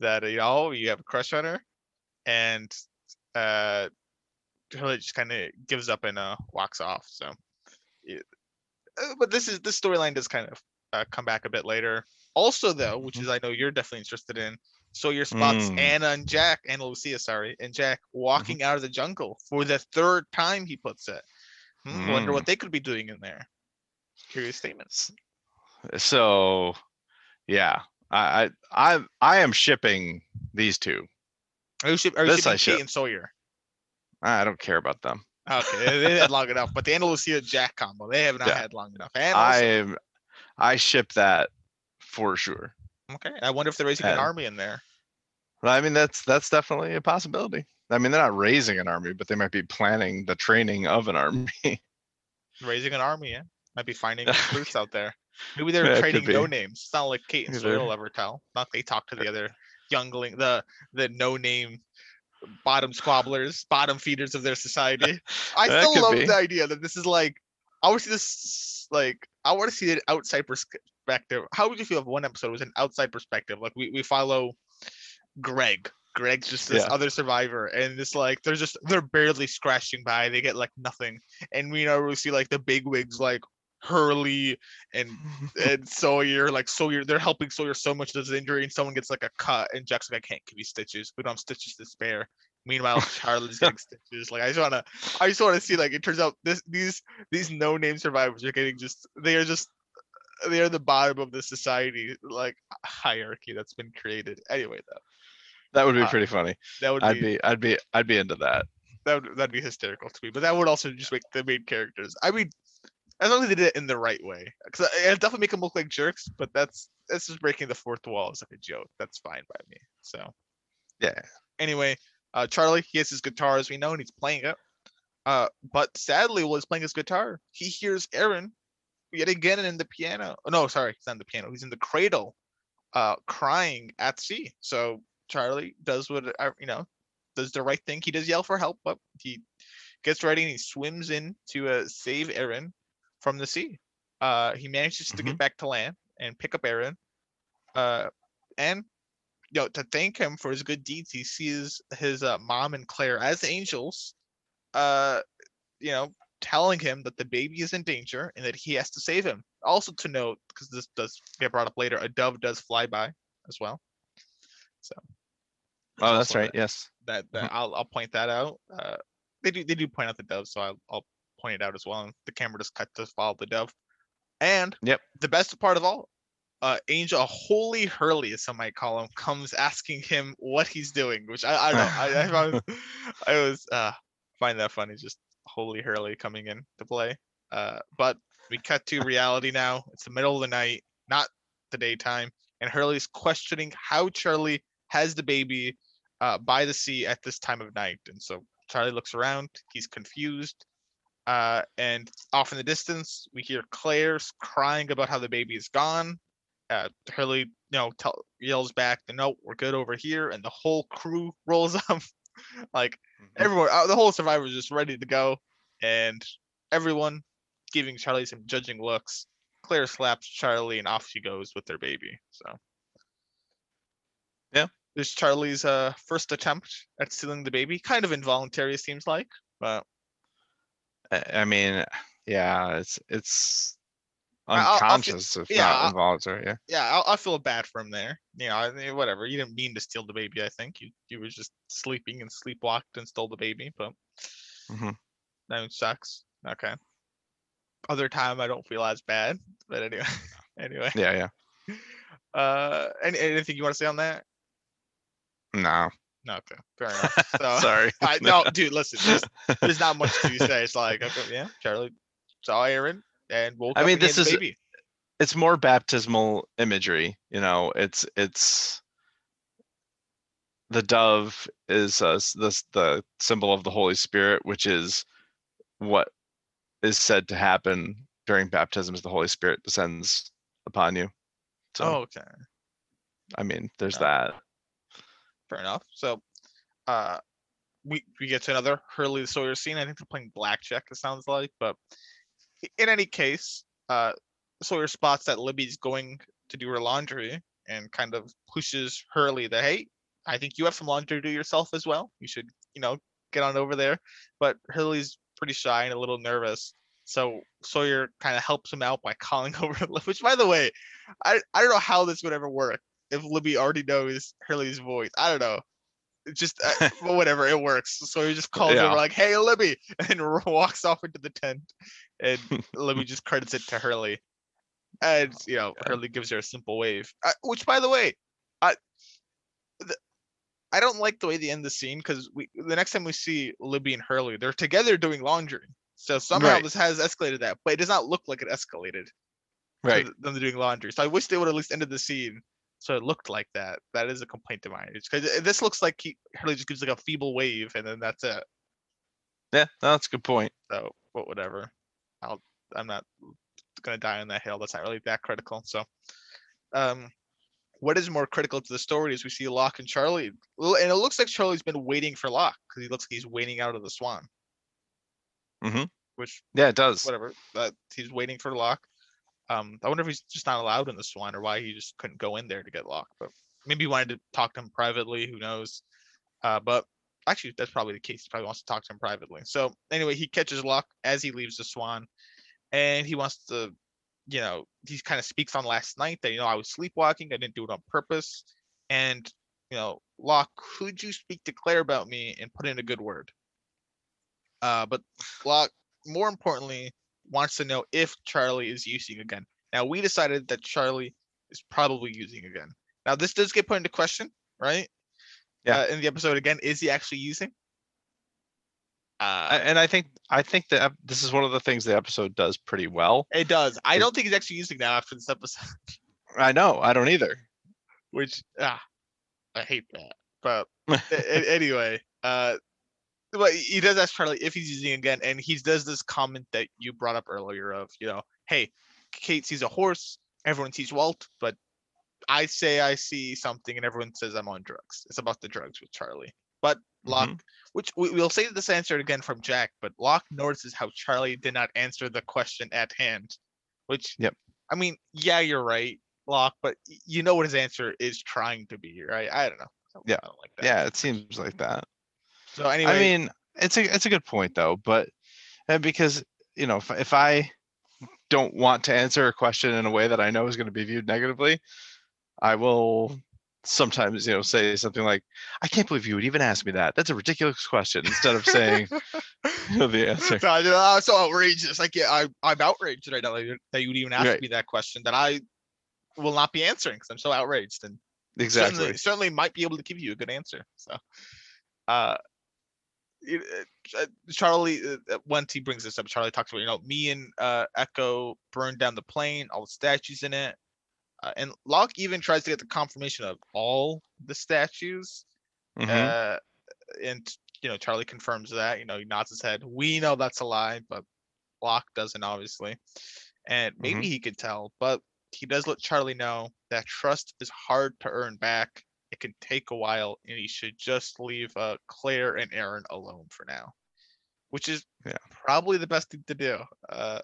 That you know you have a crush on her, and uh, Hurley just kind of gives up and uh walks off. So, uh, but this is this storyline does kind of uh, come back a bit later. Also, though, which Mhm. is I know you're definitely interested in. Sawyer spots Mm. Ana and Jack, Ana Lucia, sorry, and Jack walking out of the jungle for the third time. He puts it. Hmm, Wonder what they could be doing in there. Curious statements. so yeah, I I I, I am shipping these two. Are you, ship, are you This I shipping Kate ship. and Sawyer? I don't care about them. Okay, they- had long enough, but the Ana Lucia Jack combo, they have not Yeah. had long enough. And I am I ship that for sure. okay, I wonder if they're raising an army in there. Well, I mean that's that's definitely a possibility. I mean they're not raising an army, but they might be planning the training of an army. Raising an army, yeah. Might be finding recruits out there. Maybe they're Yeah, trading no names. It's not like Kate and Sawyer will ever tell. Not they talk to the uh, other youngling, the the no name bottom squabblers, bottom feeders of their society. I That still love be. the idea that this is like I want to see this like I want to see an outside perspective. How would you feel if one episode was an outside perspective? Like we, we follow Greg. Greg's just this Yeah. other survivor, and it's like they're just they're barely scratching by. They get like nothing, and we know we see like the big wigs like Hurley and and Sawyer. Like Sawyer, they're helping Sawyer so much with his injury, and someone gets like a cut, and Jack's like, I can't give you stitches. We don't have stitches to spare. Meanwhile, Charlotte's getting stitches. Like I just wanna, I just wanna see like it turns out this these these no name survivors are getting just they are just they are the bottom of the society like hierarchy that's been created. Anyway, though, that would be uh, pretty funny. that would I'd be, be I'd be I'd be into that. that would that'd be hysterical to me. But that would also just make the main characters. I mean, as long as they did it in the right way, because it definitely make them look like jerks. But that's that's just breaking the fourth wall as like a joke. That's fine by me. So Yeah. anyway, uh, Charlie he has his guitar as we know, and he's playing it. Uh, but sadly, while he's playing his guitar, he hears Aaron yet again in the piano. Oh, no, sorry, he's not in the piano. He's in the cradle, uh, crying at sea. So Charlie does what uh, you know, does the right thing. He does yell for help, but he gets ready and he swims in to uh, save Aaron from the sea. Uh, he manages to get back to land and pick up Aaron. Uh, and you know, to thank him for his good deeds, he sees his uh, mom and Claire as angels. Uh, you know, telling him that the baby is in danger and that he has to save him. Also to note, because this does get brought up later, a dove does fly by as well. So Oh, that's right. Yes. That, that I'll I'll point that out. Uh, they do they do point out the dove, so I'll I'll point it out as well. And the camera just cut to follow the dove. And Yep. the best part of all, uh, Angel, holy Hurley, as some might call him, comes asking him what he's doing, which I I don't know. I I, found, I was uh find that funny, just holy Hurley coming in to play. Uh, but we cut to reality now. It's the middle of the night, not the daytime, and Hurley's questioning how Charlie has the baby uh, by the sea at this time of night. And so Charlie looks around. He's confused. Uh, and off in the distance, we hear Claire's crying about how the baby is gone. Uh, Hurley, you know, tell, yells back, "No, we're good over here." And the whole crew rolls up, like everyone, uh, the whole survivor is just ready to go, and everyone giving Charlie some judging looks. Claire slaps Charlie, and off she goes with their baby. So, Yeah. this is Charlie's uh first attempt at stealing the baby. Kind of involuntary, it seems like, but I I mean, yeah, it's it's I- I'll- I'll feel- unconscious if yeah, not I'll- involuntary. Yeah. yeah, I, I feel bad for him there. You know, I mean, whatever. You didn't mean to steal the baby. I think you you was just sleeping and sleepwalked and stole the baby, but Mhm. that sucks. Okay. Other time I don't feel as bad, but anyway. Anyway, Yeah, yeah. uh, any, anything you want to say on that? No. No, okay, fair enough. So, Sorry. I no, dude, listen, there's, there's not much to say. It's like, okay, yeah, Charlie saw Aaron and woke I mean, this is- baby. it's more baptismal imagery you know it's it's the dove is uh, this the symbol of the holy spirit which is what is said to happen during baptism as the holy spirit descends upon you so Oh, okay. i mean there's Yeah. that fair enough. So, uh, we we get to another Hurley the Sawyer scene. I think they're playing blackjack. It sounds like, but in any case, uh, Sawyer spots that Libby's going to do her laundry and kind of pushes Hurley that hey, I think you have some laundry to do yourself as well. You should, you know, get on over there. But Hurley's pretty shy and a little nervous. So Sawyer kind of helps him out by calling over, which by the way, I, I don't know how this would ever work if Libby already knows Hurley's voice. I don't know. It's just, uh, but whatever, it works. So he just calls Yeah. over like, "Hey, Libby," and walks off into the tent, and Libby just credits it to Hurley, and you know God. Hurley gives her a simple wave. Uh, which, by the way, I, the, I don't like the way they end the scene because we the next time we see Libby and Hurley, they're together doing laundry. So somehow Right. this has escalated that, but it does not look like it escalated right them doing laundry. So I wish they would at least ended the scene so it looked like that. That is a complaint of mine. Because this looks like he Hurley just gives like a feeble wave and then that's it. yeah no, that's a good point So, but whatever. I'll I'm not gonna die on that hill. That's not really that critical. So, um, what is more critical to the story is we see Locke and Charlie, and it looks like Charlie's been waiting for Locke because he looks like he's waiting out of the Swan. Mm-hmm. Which yeah it does whatever. That he's waiting for Locke. Um, I wonder if he's just not allowed in the Swan or why he just couldn't go in there to get Locke. But maybe he wanted to talk to him privately. Who knows? Uh, but actually, that's probably the case. He probably wants to talk to him privately. So anyway, he catches Locke as he leaves the Swan, and he wants to, you know, he kind of speaks on last night that you know I was sleepwalking. I didn't do it on purpose, and you know, Locke, could you speak to Claire about me and put in a good word? Uh, but Locke, more importantly, wants to know if Charlie is using a gun. Now we decided that Charlie is probably using a gun. Now this does get put into question, right? Yeah. Uh, in the episode again, is he actually using? Uh, and i think i think that this is one of the things the episode does pretty well it does. I don't think he's actually using now after this episode, i know i don't either which ah, I hate that. But anyway, uh, but he does ask Charlie if he's using again, and he does this comment that you brought up earlier of, you know, hey, Kate sees a horse, everyone sees Walt, but I say I see something, and everyone says I'm on drugs. It's about the drugs with Charlie. But Locke, mm-hmm. which we, we'll say this answer again from Jack, but Locke notices how Charlie did not answer the question at hand, which, Yep. I mean, yeah, you're right, Locke, but you know what his answer is trying to be, right? I don't know. Yeah. I don't like that. yeah it seems like that So anyway, I mean, it's a it's a good point though, but because you know, if, if I don't want to answer a question in a way that I know is going to be viewed negatively, I will sometimes you know say something like, "I can't believe you would even ask me that. That's a ridiculous question." Instead of saying you know, the answer. so, so outrageous. Like, yeah, I, I'm outraged right now that you, would even ask Right. me that question that I will not be answering because I'm so outraged and Exactly. certainly, certainly might be able to give you a good answer. So, uh, Charlie, uh, uh, once he brings this up, Charlie talks about, you know, me and uh, Eko burned down the plane, all the statues in it. Uh, and Locke even tries to get the confirmation of all the statues. Mhm. Uh, and you know, Charlie confirms that. You know, he nods his head. We know that's a lie, but Locke doesn't obviously. And maybe he could tell, but he does let Charlie know that trust is hard to earn back. It can take a while, and he should just leave uh, Claire and Aaron alone for now, which is Yeah. probably the best thing to do. Uh,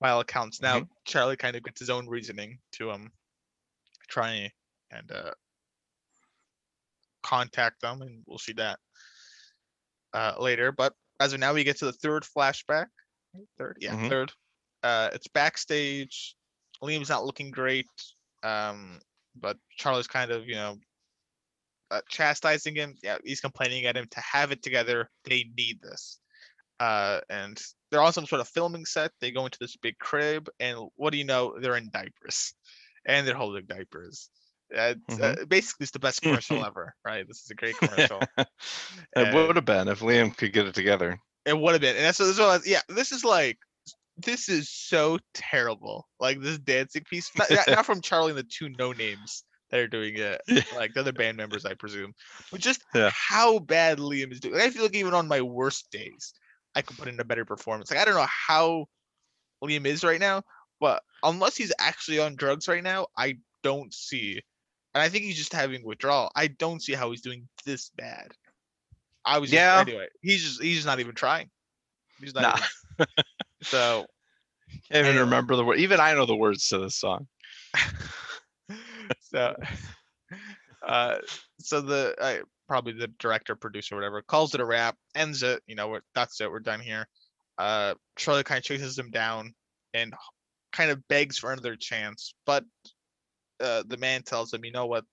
by all accounts. Now Mm-hmm. Charlie kind of gets his own reasoning to um try and uh contact them, and we'll see that uh later. But as of now, we get to the third flashback. Third, yeah, Mhm. third. Uh, it's backstage. Liam's not looking great. Um, but Charlie's kind of you know uh, chastising him. Yeah, he's complaining at him to have it together. They need this. Uh, and they're on some sort of filming set. They go into this big crib, and what do you know? They're in diapers. and they're holding diapers. It's, Mhm. uh, basically, it's the best commercial ever, right? This is a great commercial. it And- would have been if Liam could get it together. It would have been, and that's was yeah. This is like this is so terrible. Like this dancing piece, not- not from Charlie and the two no names that are doing it, like the other band members, I presume. But just Yeah. how bad Liam is doing. I feel like even on my worst days, I could put in a better performance. Like I don't know how Liam is right now, but unless he's actually on drugs right now, I don't see. And I think he's just having withdrawal. I don't see how he's doing this bad. I was just, Yeah. anyway. He's just he's just not even trying. He's not. Nah. even- so Can't even remember the word. Even I know the words to this song. so uh so the uh, probably the director producer whatever calls it a wrap ends it you know that's it we're done here. Uh charlie kind of chases him down and kind of begs for another chance but uh the man tells him you know what?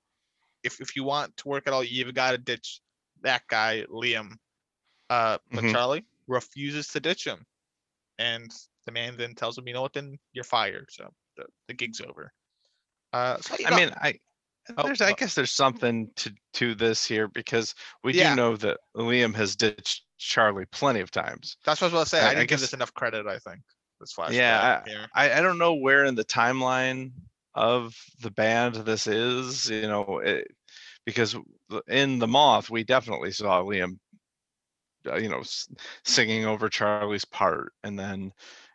If if you want to work at all you've got to ditch that guy liam. Uh but Mhm. charlie refuses to ditch him and the man then tells him you know what? Then you're fired. So the, the gig's over uh so you I got- mean, I Oh, there's I uh, guess there's something to to this here because we Yeah. do know that Liam has ditched Charlie plenty of times. That's what I was gonna say. I- I, I didn't give guess- this enough credit. I think this flashback. Yeah, here. I, I don't know where in the timeline of the band this is, you know, it, because the- in the Moth we definitely saw Liam, uh, you know, s- singing over Charlie's part, and then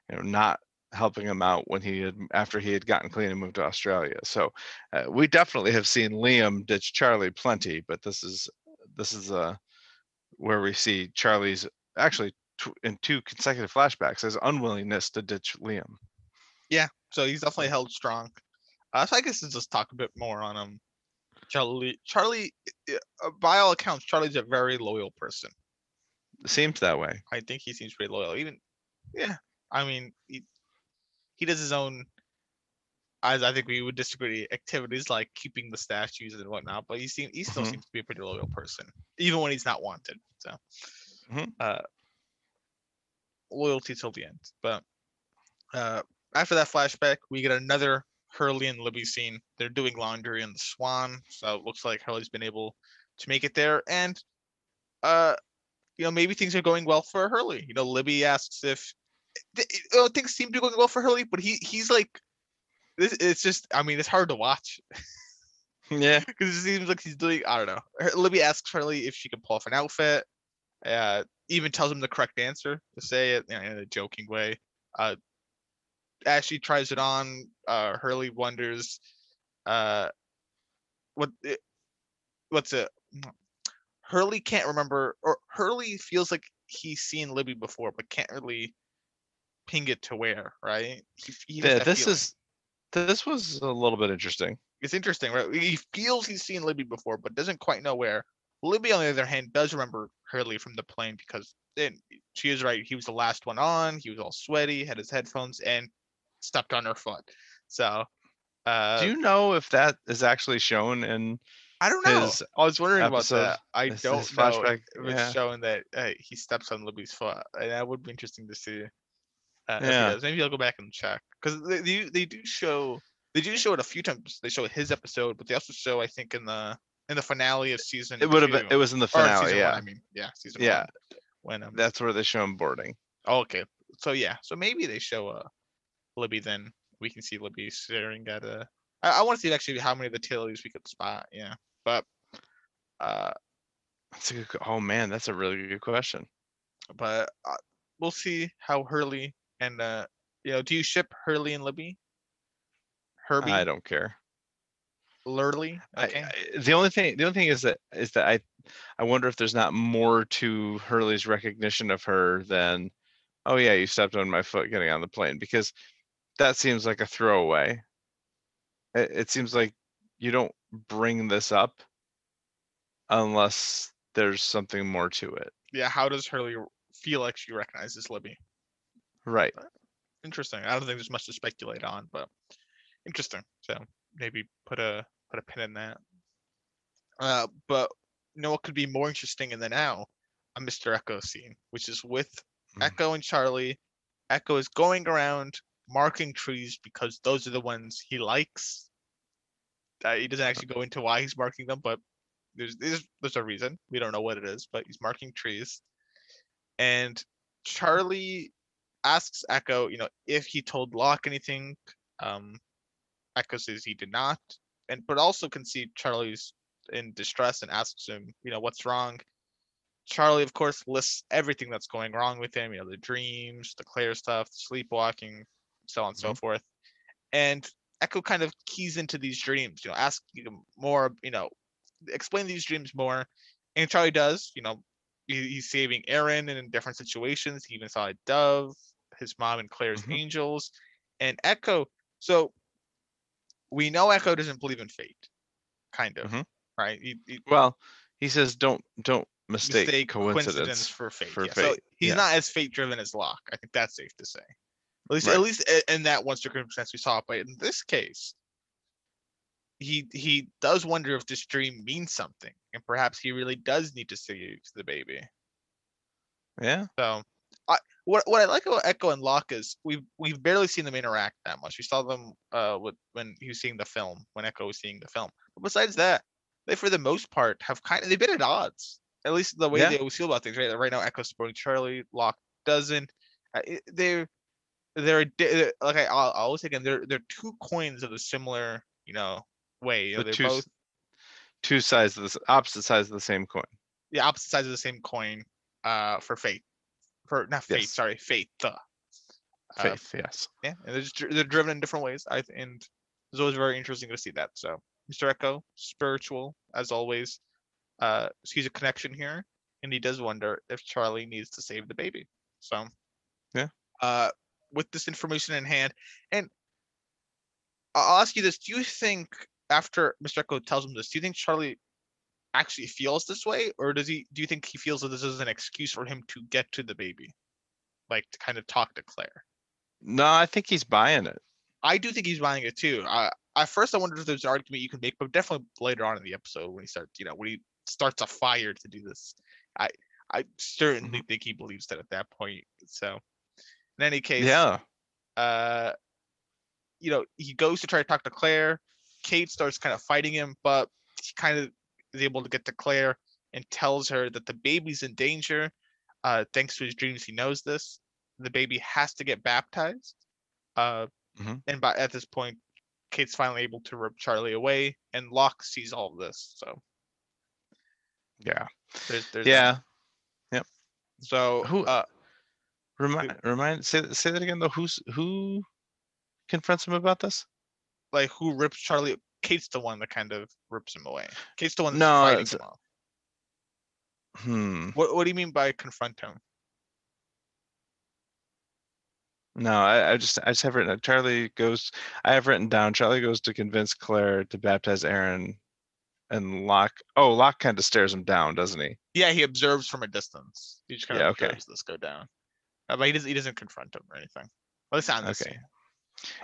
you know not helping him out when he had after he had gotten clean and moved to Australia. So uh, we definitely have seen Liam ditch Charlie plenty, but this is this is uh where we see Charlie's actually tw- in two consecutive flashbacks his unwillingness to ditch Liam. Yeah, so he's definitely held strong. Uh, so I guess let's just talk a bit more on him. Charlie, Charlie, uh, uh, by all accounts, Charlie's a very loyal person. Seems that way. I think he seems pretty loyal. Even, yeah. I mean, he, he does his own. As I think we would disagree, activities like keeping the statues and whatnot. But he seems he still Mhm. seems to be a pretty loyal person, even when he's not wanted. So, Mhm. uh, loyalty till the end. But uh, after that flashback, we get another Hurley and Libby scene. They're doing laundry in the Swan, so it looks like Hurley's been able to make it there. And uh, you know, maybe things are going well for Hurley. You know, Libby asks if th- you know, things seem to be going well for Hurley, but he he's like, this. It's just, I mean, it's hard to watch Yeah. because it seems like he's doing. I don't know. Libby asks Hurley if she can pull off an outfit. Uh, even tells him the correct answer to say it you know, in a joking way. Uh, as she tries it on, uh, Hurley wonders, uh, what it, what's it? Hurley can't remember, or Hurley feels like he's seen Libby before, but can't really ping it to where, right? He, he Yeah, this feeling. is this was a little bit interesting. it's interesting, right? He feels he's seen Libby before, but doesn't quite know where. Libby, on the other hand, does remember Hurley from the plane because then she is right. He was the last one on. He was all sweaty, had his headphones, and stepped on her foot. So, uh, Do you know if that is actually shown in I don't know. his I was wondering about that. I don't know flashback? if it's Yeah. showing that uh, he steps on Libby's foot. And that would be interesting to see. Uh, Yeah. Maybe I'll go back and check because they, they do- they do show they do show it a few times. They show his episode, but they also show I think in the in the finale of season. It would have been. It was in the finale. Yeah, One, I mean, yeah, season Yeah. One, when um, that's where they show him boarding. oh, okay, so yeah, so maybe they show uh Libby. Then we can see Libby staring at a. I, I want to see actually how many of the tailies we could spot. Yeah, but uh, That's a good. Oh man, that's a really good question. but uh, we'll see how Hurley and uh, you know, do you ship Hurley and Libby? Herbie, I don't care. Lurley, I- okay. I, the only thing, the only thing is that is that I, I wonder if there's not more to Hurley's recognition of her than, oh yeah, you stepped on my foot getting on the plane because that seems like a throwaway. It, it seems like you don't bring this up unless there's something more to it. yeah, how does Hurley feel like she recognizes Libby? Right. Interesting. I don't think there's much to speculate on, but interesting. So maybe put a put a pin in that. Uh, but you know what could be more interesting in the now? A Mr. Eko scene, which is with Mm. Eko and Charlie. Eko is going around marking trees because those are the ones he likes. Uh, he doesn't actually go into why he's marking them, but there's there's there's a reason. We don't know what it is, but he's marking trees. And Charlie asks Eko, you know, if he told Locke anything. Um, Eko says he did not, and but also can see Charlie's in distress and asks him, you know, what's wrong. Charlie, of course, lists everything that's going wrong with him. You know, the dreams, the Claire stuff, the sleepwalking, so on and so forth. And Eko kind of keys into these dreams. You know, ask him more. You know, explain these dreams more. And Charlie does. You know, he's saving Aaron and in different situations. He even saw a dove, his mom and Claire's Mhm. angels, and Eko. So we know Eko doesn't believe in fate, kind of, Mhm. right? He, he Well, he says don't don't mistake, mistake coincidence, coincidence for fate. for yeah. So he's yeah. not as fate driven as Locke. I think that's safe to say. At least, Right. at least in that one circumstance we saw. But in this case, he he does wonder if this dream means something, and perhaps he really does need to save the baby. Yeah. So, I what what I like about Eko and Locke is we've we've barely seen them interact that much. We saw them uh with when he was seeing the film, when Eko was seeing the film. But besides that, they for the most part have kind of they've been at odds. At least the way Yeah. they always feel about things. Right, right now, Eko's supporting Charlie, Locke doesn't. They're they're like I I'll, I'll always say again they're they're two coins of a similar you know way. You know, The they're two both two sides of the s- opposite sides of the same coin. the opposite sides of the same coin. Uh, for fate, for not fate. Yes. Sorry, fate. Uh, Faith, yes. yeah, and they're, just, dri- they're driven in different ways. I th- and it's always very interesting to see that. So, Mr. Eko, spiritual as always. Uh, sees a connection here, and he does wonder if Charlie needs to save the baby. So, Yeah. Uh, with this information in hand, and I- I'll ask you this: Do you think after Mr. Eko tells him this, do you think Charlie actually feels this way, or does he? Do you think he feels that this is an excuse for him to get to the baby, like to kind of talk to Claire? No, I think he's buying it. I do think he's buying it too. Uh, at first, I wondered if there's an argument you can make, but definitely later on in the episode when he starts, you know, when he starts a fire to do this, I I certainly think he believes that at that point. So, in any case, Yeah. uh, you know, he goes to try to talk to Claire. Kate starts kind of fighting him, but he kind of is able to get to Claire and tells her that the baby's in danger. Uh, thanks to his dreams, he knows this. The baby has to get baptized. Uh, Mhm. and by at this point, Kate's finally able to rip Charlie away, and Locke sees all of this. So Yeah. there's there's that. Yeah. So Who- uh, Remind remind say say that again though. Who's who confronts him about this? Like who rips Charlie? Kate's the one that kind of rips him away. Kate's the one that's No, fighting it's- him off. Hmm. What What do you mean by confront him? No, I, I just I just have written Charlie goes I have written down Charlie goes to convince Claire to baptize Aaron and Locke. Oh, Locke kind of stares him down, doesn't he? Yeah, he observes from a distance. He just kind Yeah, of okay. observes this go down. Uh, but he doesn't. He doesn't confront him or anything. At least not in this Okay.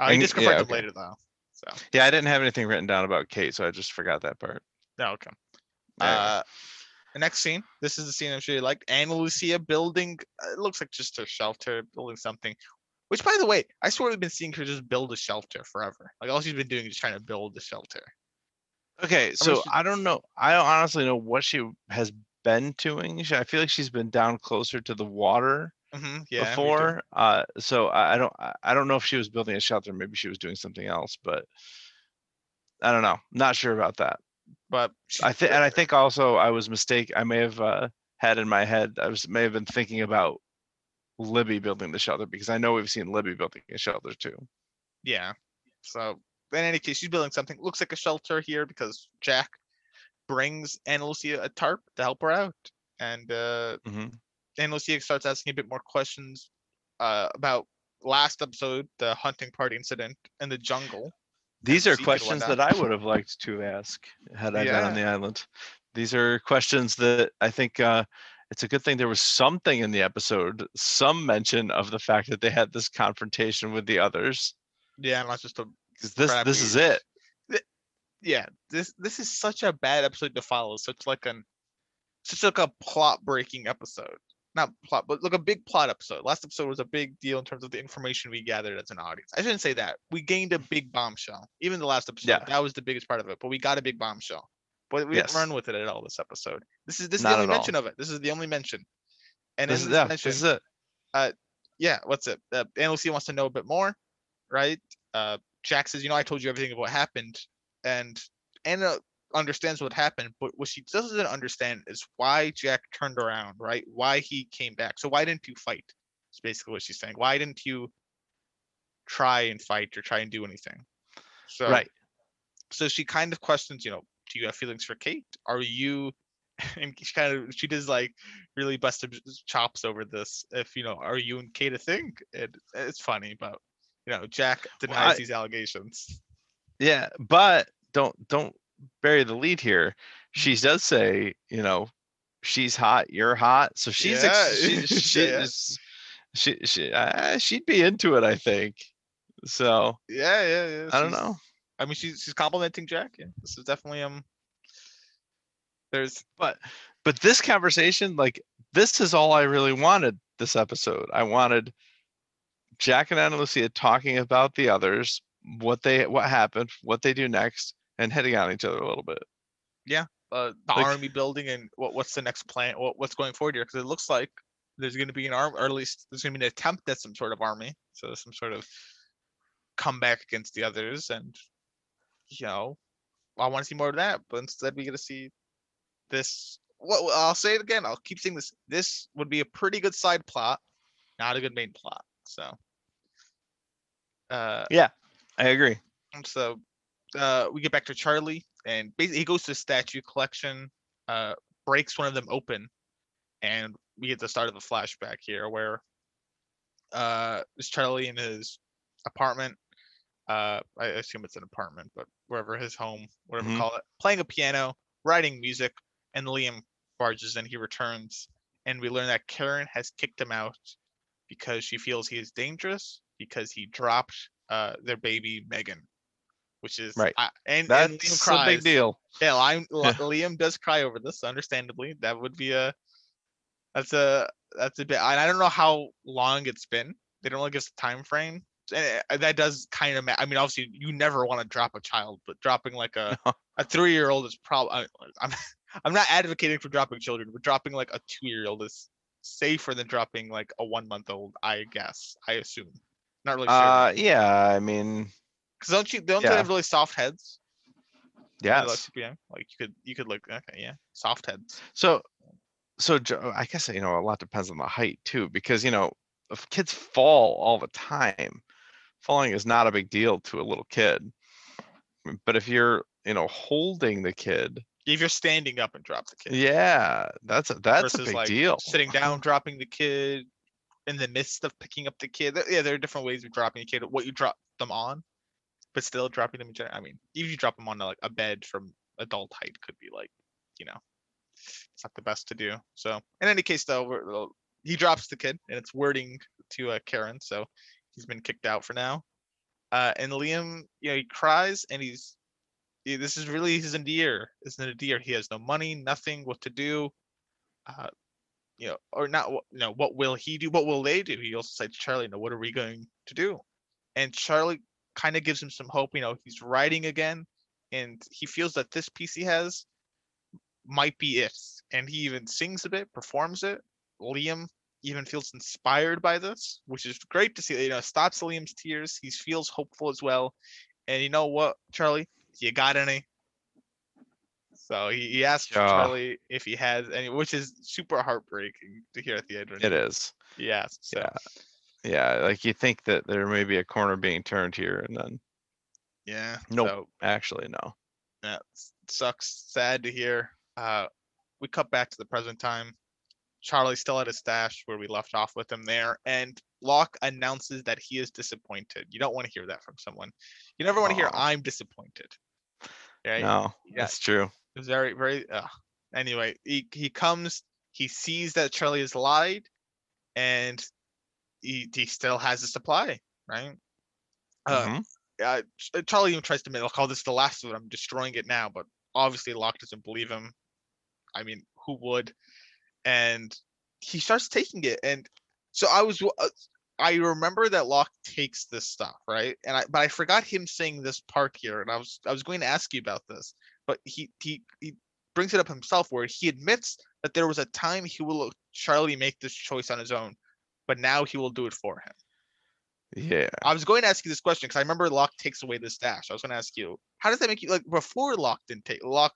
Uh, he And- does yeah, confront him later though. So Yeah, I didn't have anything written down about Kate, so I just forgot that part. no, okay. Anyway. Uh, the next scene. This is the scene I'm sure you liked. Ana Lucia building. uh, It looks like just a shelter, building something. Which, by the way, I swear we've been seeing her just build a shelter forever. Like all she's been doing is trying to build a shelter. Okay, so I don't know. I don't honestly know what she has been doing. I feel like she's been down closer to the water hmm yeah. before. Uh, so I, I don't. I, don't know if she was building a shelter. Maybe she was doing something else, but I don't know. Not sure about that. but I think, and I think also I was mistake. I may have uh, had in my head. I was may have been thinking about Libby building the shelter because I know we've seen Libby building a shelter too. Yeah. So in any case, she's building something. Looks like a shelter here because Jack brings Ana Lucia a tarp to help her out. And uh hmm Lucia starts asking a bit more questions uh about last episode, the hunting party incident in the jungle. These are questions that. I would have liked to ask had I been on the island. These are questions that I think uh, it's a good thing there was something in the episode, some mention of the fact that they had this confrontation with the others. Yeah, and not just a this this is it. yeah, this this is such a bad episode to follow. Such like an such like a plot breaking episode. Not plot, but look a big plot episode. Last episode was a big deal in terms of the information we gathered as an audience. I shouldn't say that. We gained a big bombshell. Even the last episode, Yeah. that was the biggest part of it. But we got a big bombshell. But we Yes. didn't run with it at all this episode. This is this is Not the only at all. mention of it. This is the only mention. And This is, this yeah, mention, this is it. yeah, what's it? Uh, Ana Lucia wants to know a bit more, right? Uh, Jack says, you know, I told you everything of what happened, and Ana understands what happened, but what she doesn't understand is why Jack turned around, right? Why he came back. So why didn't you fight? It's basically what she's saying. Why didn't you try and fight or try and do anything? So Right. so she kind of questions, you know, do you have feelings for Kate? Are you and she kind of she does like really bust chops over this. If you know, are you and Kate a thing? It, it's funny, but you know, Jack denies I- these allegations. Yeah, but don't don't bury the lead here. She Mm-hmm. does say, you know, she's hot, you're hot. So she's ex- Yeah, she, she, yeah. she she uh, she'd be into it, I think. So Yeah, yeah, yeah. I don't she's- know. I mean, she's she's complimenting Jack. Yeah, this is definitely um. There's But but this conversation, like this is all I really wanted this episode. I wanted Jack and Ana Lucia talking about the others, what they what happened, what they do next, and hitting on each other a little bit. Yeah, uh, the Like- army building and what what's the next plan? What what's going forward here? Because it looks like there's going to be an arm, or at least there's going to be an attempt at some sort of army. So some sort of comeback against the others, and you know, I want to see more of that. But instead, we get to see this. Well, I'll say it again. I'll keep saying this. This would be a pretty good side plot, not a good main plot. So, uh, yeah, I agree. so uh, we get back to Charlie, and basically he goes to the statue collection, uh, breaks one of them open, and we get the start of a flashback here where uh, it's Charlie in his apartment. Uh, I assume it's an apartment, but wherever his home, whatever Mhm. you call it, playing a piano, writing music, and Liam barges in. He returns, and we learn that Karen has kicked him out because she feels he is dangerous because he dropped uh, their baby Megan, which is Right. I- and, and Liam That's a big deal. Yeah, Liam, Liam does cry over this, understandably. That would be a that's a that's a bit. And I don't know how long it's been. They don't really give us a time frame. And uh, that does kind of. Ma- I mean, obviously, you never want to drop a child, but dropping like a No. a three year old is probably. I'm I'm not advocating for dropping children, but dropping like a two year old is safer than dropping like a one month old. I guess. I assume. Not really sure. Uh, yeah, I mean, Because don't you don't they have really soft heads? Yeah. they let yes. you be young? Like you could you could look okay yeah soft heads. So, so I guess you know a lot depends on the height too, because you know if kids fall all the time, falling is not a big deal to a little kid. But if you're you know holding the kid, If you're standing up and drop the kid. yeah, that's a that's a big like deal. sitting down, dropping the kid in the midst of picking up the kid. Yeah, there are different ways of dropping a kid. What you drop them on, but still dropping them in general. I mean, even if you drop them on like a bed from adult height, could be like, you know, it's not the best to do. So in any case, though, he drops the kid, and it's wording to uh, Karen. So he's been kicked out for now. Uh, and Liam, you know, he cries, and he's. This is really his endear, isn't it? Endear. He has no money, nothing, what to do. Uh, you know, or not, you know, what will he do? What will they do? He also said, Charlie, know, what are we going to do? And Charlie kind of gives him some hope. You know, he's writing again, and he feels that this piece he has might be it. And he even sings a bit, performs it. Liam even feels inspired by this, which is great to see. You know, stops Liam's tears. He feels hopeful as well. And you know what, Charlie? You got any? So he, he asked Yeah. Charlie if he has any, which is super heartbreaking to hear at the end. It is. So, Yeah. Yeah, like you think that there may be a corner being turned here, and then yeah. Nope. So actually no. That s- sucks. Sad to hear. Uh, we cut back to the present time. Charlie's still at his stash where we left off with him there, and Locke announces that he is disappointed. You don't want to hear that from someone. You never want to hear Aw. "I'm disappointed." Right? No, yeah. that's true. It's very, very. Uh, anyway, he he comes. He sees that Charlie has lied, and he he still has a supply, right? Uh, Mhm. uh, uh, Charlie even tries to make, I'll call this the last of it. I'm destroying it now." But obviously, Locke doesn't believe him. I mean, who would? And he starts taking it, and so I was. uh, I remember that Locke takes this stuff, right? And I, but I forgot him saying this part here, and I was, I was going to ask you about this, but he, he, he brings it up himself, where he admits that there was a time he will Charlie make this choice on his own, but now he will do it for him. Yeah. I was going to ask you this question because I remember Locke takes away the stash. I was going to ask you, how does that make you like before Locke didn't take Locke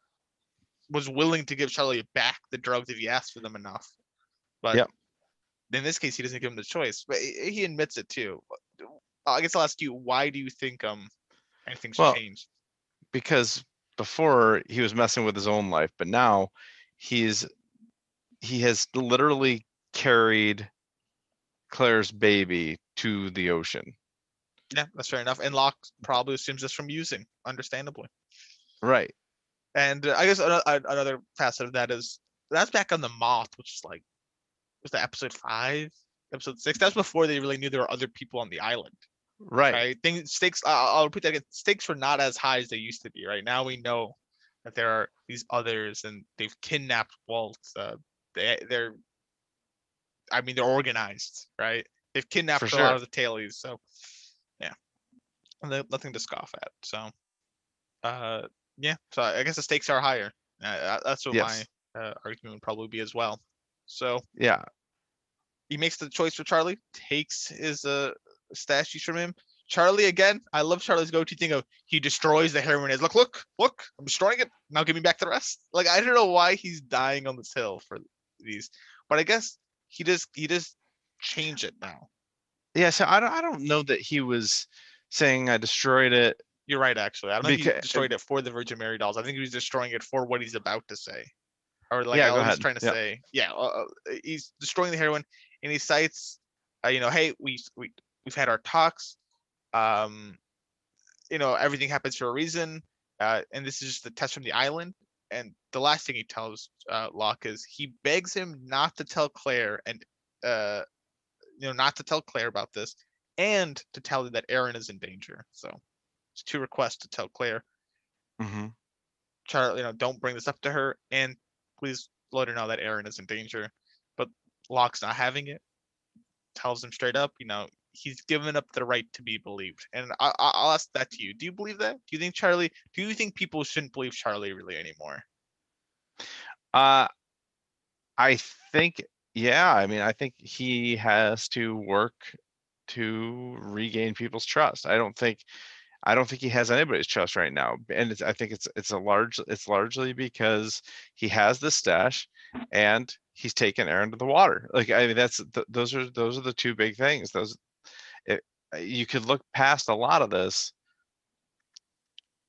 was willing to give Charlie back the drugs if he asked for them enough, but Yep. in this case he doesn't give him the choice. But he he admits it too. I guess I'll ask you, why do you think um anything's Well, changed? because before he was messing with his own life, but now he's he has literally carried Claire's baby to the ocean. Yeah, that's fair enough. And Locke probably assumes this from using, understandably. Right. And uh, I guess ano- a- another facet of that is that's back on the moth, which is like was that episode five, episode six? That's before they really knew there were other people on the island, Right. right? Things stakes. I- I'll repeat that again. Stakes were not as high as they used to be. Right now, we know that there are these others, and they've kidnapped Walt. Uh, they they're, I mean, they're organized, right? They've kidnapped For a lot of the tailies, so yeah, and nothing to scoff at. So, uh, yeah. So I I guess the stakes are higher. Uh, uh, that's what Yes. my uh, argument would probably be as well. So Yeah. he makes the choice for Charlie, takes his uh statues from him. Charlie again, I love Charlie's go-to thing of he destroys the heroin. Is look, look, look, I'm destroying it. Now give me back the rest. Like I don't know why he's dying on this hill for these, but I guess he just he just change it now. Yeah. So I don't I don't know that he was saying I destroyed it. You're right, actually. I don't think he destroyed it for the Virgin Mary dolls. I think he was destroying it for what he's about to say, or like Yeah, I was trying to Yep. say. Yeah, uh, uh, he's destroying the heroin, and he cites, uh, you know, hey, we we we've had our talks. Um, you know, everything happens for a reason, uh, and this is just the test from the island. And the last thing he tells uh, Locke is he begs him not to tell Claire and uh, you know, not to tell Claire about this, and to tell her that Aaron is in danger. So it's two requests to tell Claire, hmm Charlie, you know, don't bring this up to her, and please let her know that Aaron is in danger. But Locke's not having it. Tells him straight up, you know, he's given up the right to be believed. And I, I, I'll ask that to you. Do you believe that? Do you think Charlie? Do you think people shouldn't believe Charlie really anymore? Uh, I think, yeah, I mean, I think he has to work to regain people's trust. I don't think, I don't think he has anybody's trust right now. And it's, I think it's, it's a large, it's largely because he has the stash and he's taken Aaron to the water. Like, I mean, that's, th- those are, those are the two big things. Those, it, you could look past a lot of this.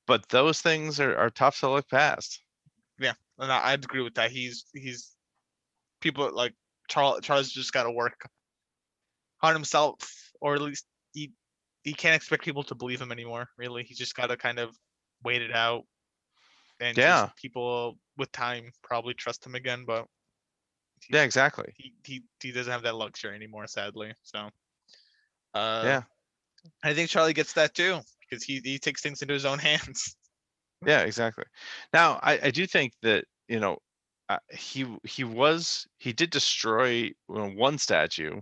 But those things are, are tough to look past. And I, I'd agree with that. He's he's people like Charles Charles just got to work on himself, or at least he he can't expect people to believe him anymore. Really, he's just got to kind of wait it out, and just Yeah. people with time probably trust him again. But Yeah, exactly. he he he doesn't have that luxury anymore, sadly. So uh, Yeah. I think Charlie gets that too because he he takes things into his own hands. Yeah, exactly. Now, I, I do think that, you know, uh, he he was he did destroy one statue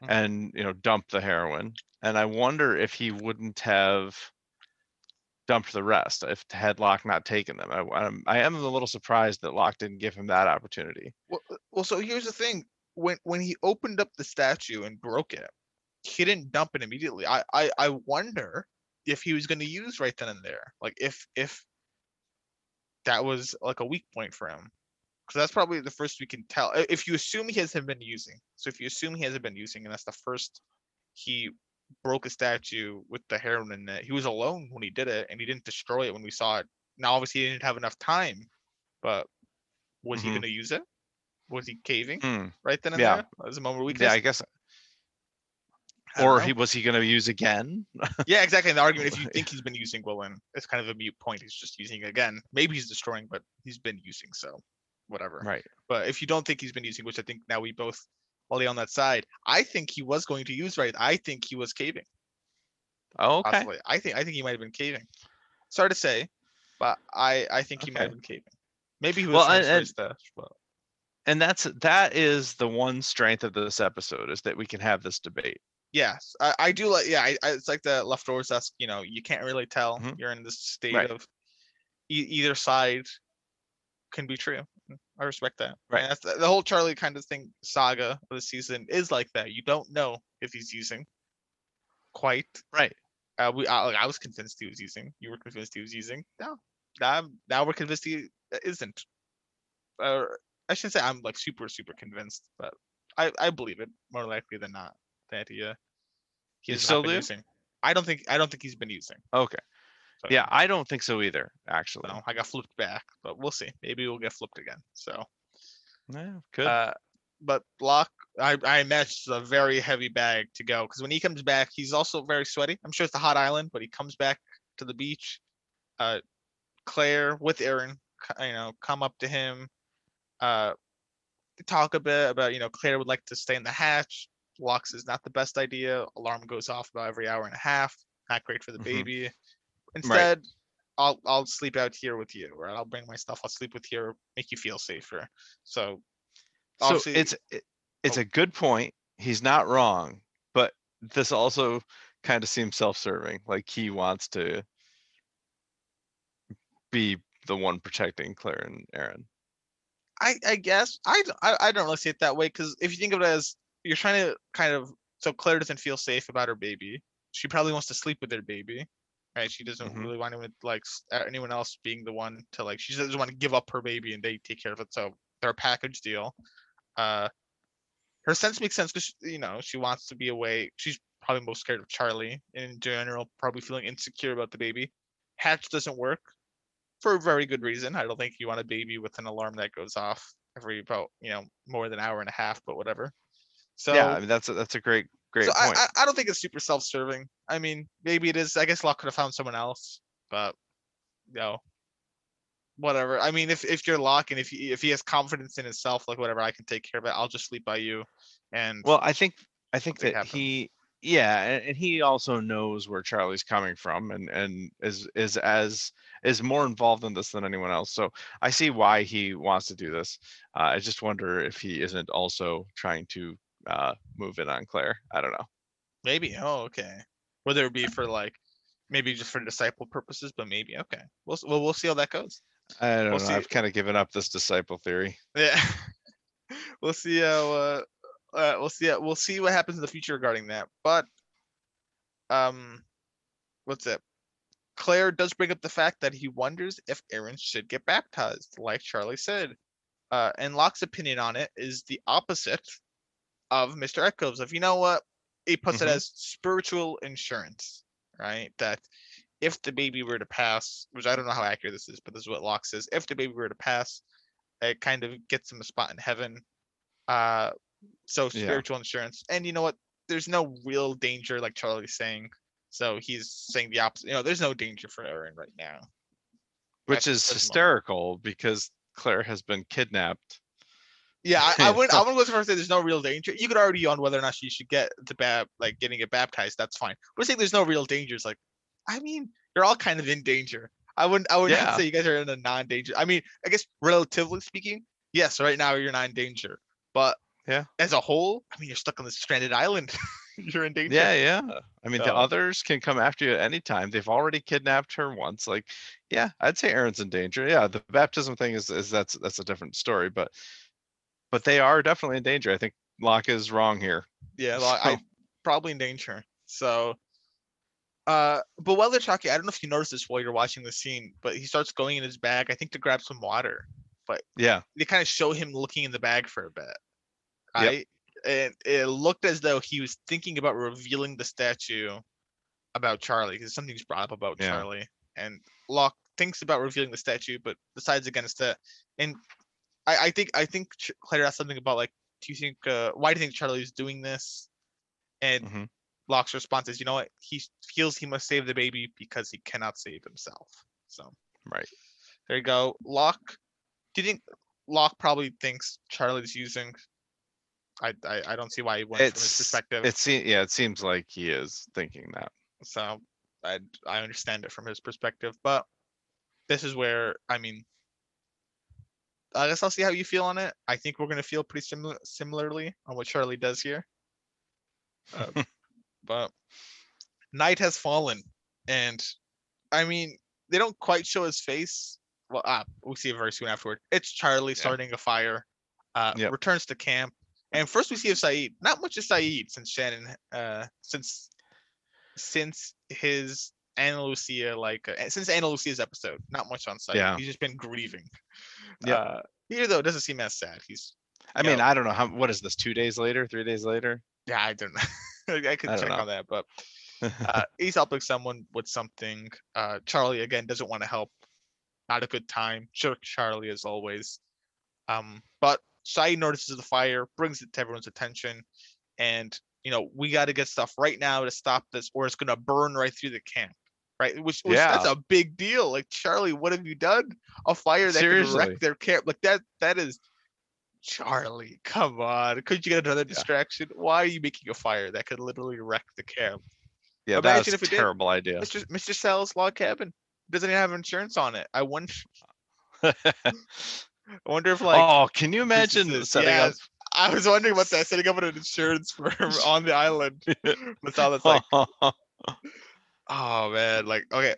Mhm. and you know dump the heroin, and I wonder if he wouldn't have dumped the rest if had Locke not taken them. I, I'm, I am a little surprised that Locke didn't give him that opportunity. Well, uh, well, so here's the thing: when when he opened up the statue and broke it, he didn't dump it immediately. I I, I wonder if he was going to use right then and there, like if if that was like a weak point for him, because that's probably the first we can tell. If you assume he hasn't been using, so if you assume he hasn't been using, and that's the first he broke a statue with the heroin in it. He was alone when he did it, and he didn't destroy it when we saw it. Now, obviously, he didn't have enough time, but was he Mhm. going to use it? Was he caving Hmm. right then and Yeah. there? As a moment of Yeah. I guess. Or he was he going to use again? Yeah, exactly. And the argument, if you think he's been using Willen, it's kind of a mute point. He's just using again. Maybe he's destroying, but he's been using, so whatever. Right. But if you don't think he's been using, which I think now we both lay on that side, I think he was going to use right. I think he was caving. Oh, okay. Possibly. I think I think he might have been caving. Sorry to say, but I I think he might have been caving. Maybe he was Well, and- to and- stash, but and that's that is the one strength of this episode is that we can have this debate. Yes, I, I do like. Yeah, I, I, it's like the leftovers. That's you know you can't really tell. Mhm. You're in this state Right. of e- either side can be true. I respect that. Right. And that's the, the whole Charlie kind of thing saga of the season is like that. You don't know if he's using quite. Right. Uh, we I, like, I was convinced he was using. You were convinced he was using. No, now now we're convinced he isn't. Or I shouldn't say I'm like super super convinced, but I I believe it more likely than not that he uh he has still not been using. I don't think I don't think he's been using. Okay. So, Yeah, I don't think so either, actually. so I got flipped back, but we'll see. Maybe we'll get flipped again. So Yeah, good. uh but Locke, I, I imagine it's a very heavy bag to go because when he comes back, he's also very sweaty. I'm sure it's a hot island, but he comes back to the beach. Uh, Claire with Aaron, you know, come up to him, uh, talk a bit about, you know, Claire would like to stay in the hatch. Locke is not the best idea. Alarm goes off about every hour and a half. Not great for the Mhm. baby. Instead, I'll I'll sleep out here with you, or I'll bring my stuff. I'll sleep with you, make you feel safer. So so it's it- it's Oh. a good point. He's not wrong, but this also kind of seems self-serving. Like he wants to be the one protecting Claire and Aaron. I I guess I I, I don't really see it that way because if you think of it as you're trying to kind of so Claire doesn't feel safe about her baby. She probably wants to sleep with her baby, right? She doesn't Mhm. really want anyone like anyone else being the one to like. She doesn't want to give up her baby and they take care of it. So they're a package deal. Uh, her sense makes sense because you know she wants to be away. She's probably most scared of Charlie in general. Probably feeling insecure about the baby. Hatch doesn't work for a very good reason. I don't think you want a baby with an alarm that goes off every about you know more than an hour and a half, but whatever. So yeah, I mean that's a, that's a great great so I, point. I I don't think it's super self-serving. I mean, maybe it is. I guess Locke could have found someone else, but you know, whatever. I mean, if if you're Locke and if he if he has confidence in himself, like whatever, I can take care of it. I'll just sleep by you. And Well, I think I think that he yeah, and, and he also knows where Charlie's coming from and and is is as is more involved in this than anyone else. So I see why he wants to do this. Uh, I just wonder if he isn't also trying to uh, move in on Claire. I don't know. maybe, oh, okay. Whether it be for like maybe just for disciple purposes, but maybe okay. We'll well we'll see how that goes. I don't We'll know. see. I've kind of given up this disciple theory. Yeah. we'll see how uh, uh we'll see we'll see what happens in the future regarding that. But um what's it? Claire does bring up the fact that he wonders if Aaron should get baptized, like Charlie said. Uh and Locke's opinion on it is the opposite of Mr. Eko's. If you know what, he puts it Mhm. as spiritual insurance, right? That if the baby were to pass, which I don't know how accurate this is, but this is what Locke says. If the baby were to pass, it kind of gets him a spot in heaven. Uh, so Yeah. spiritual insurance. And you know what? There's no real danger, like Charlie's saying. So he's saying the opposite. You know, there's no danger for Aaron right now. Which That's- is hysterical because Claire has been kidnapped. Yeah, I, I wouldn't. I wouldn't go so far as say there's no real danger. You could argue on whether or not she should get the bab, like getting it baptized. That's fine. We're saying there's no real danger. It's like, I mean, you're all kind of in danger. I wouldn't. I wouldn't Yeah. say you guys are in a non-danger. I mean, I guess relatively speaking, yes. Right now you're not in danger, but Yeah. as a whole, I mean, you're stuck on this stranded island. you're in danger. Yeah, yeah. I mean, the others can come after you at any time. They've already kidnapped her once. Like, yeah, I'd say Aaron's in danger. Yeah, the baptism thing is is that's that's a different story, but but they are definitely in danger. I think Locke is wrong here. Yeah, well, I probably in danger. So, uh, but while they're talking, I don't know if you noticed this while you're watching the scene, but he starts going in his bag, I think, to grab some water. But yeah, They kind of show him looking in the bag for a bit, Yep. right? And it looked as though he was thinking about revealing the statue about Charlie, because something's brought up about Yeah. Charlie, and Locke thinks about revealing the statue, but decides against it. And I, I think I think Claire asked something about like, do you think uh, why do you think Charlie is doing this? And Mhm. Locke's response is, you know what? He feels he must save the baby because he cannot save himself. So right. there you go. Locke, do you think Locke probably thinks Charlie's using? I I, I don't see why he went from his perspective. it seems yeah, it seems like he is thinking that. so I I understand it from his perspective, but this is where I mean, I guess I'll see how you feel on it. I think we're gonna feel pretty similar similarly on what Charlie does here. Uh, but night has fallen, and I mean they don't quite show his face. Well, ah, we'll see it very soon afterward. It's Charlie starting a fire. Uh, Yep. returns to camp, and first we see of Sayid. Not much of Sayid since Shannon, uh, since since his Ana Lucia, like uh, since Ana Lucia's episode. Not much on Sayid. Yeah. He's just been grieving. Yeah. Uh, here though, doesn't seem as sad. He's I mean, I don't know how. What is this? Two days later? Three days later? yeah, I don't know. I could I check know. on that, but uh, he's helping someone with something. Uh, Charlie again doesn't want to help. Not a good time. Jerk Charlie as always. Um, but Sayid notices the fire, brings it to everyone's attention, and you know we got to get stuff right now to stop this, or it's gonna burn right through the camp. Right, which, which that's a big deal. Like Charlie, what have you done? A fire that could Seriously. wreck their camp. Like that. That is Charlie. Come on, couldn't you get another Yeah. distraction? Why are you making a fire that could literally wreck the camp? Yeah, Imagine that's if a it did. terrible idea. Mr. Mr. Sal's log cabin doesn't even have insurance on it. I wonder. I wonder if like oh, can you imagine businesses- setting up? yes. I was wondering about that setting up an insurance firm on the island. That's all that's like. Oh man, like okay,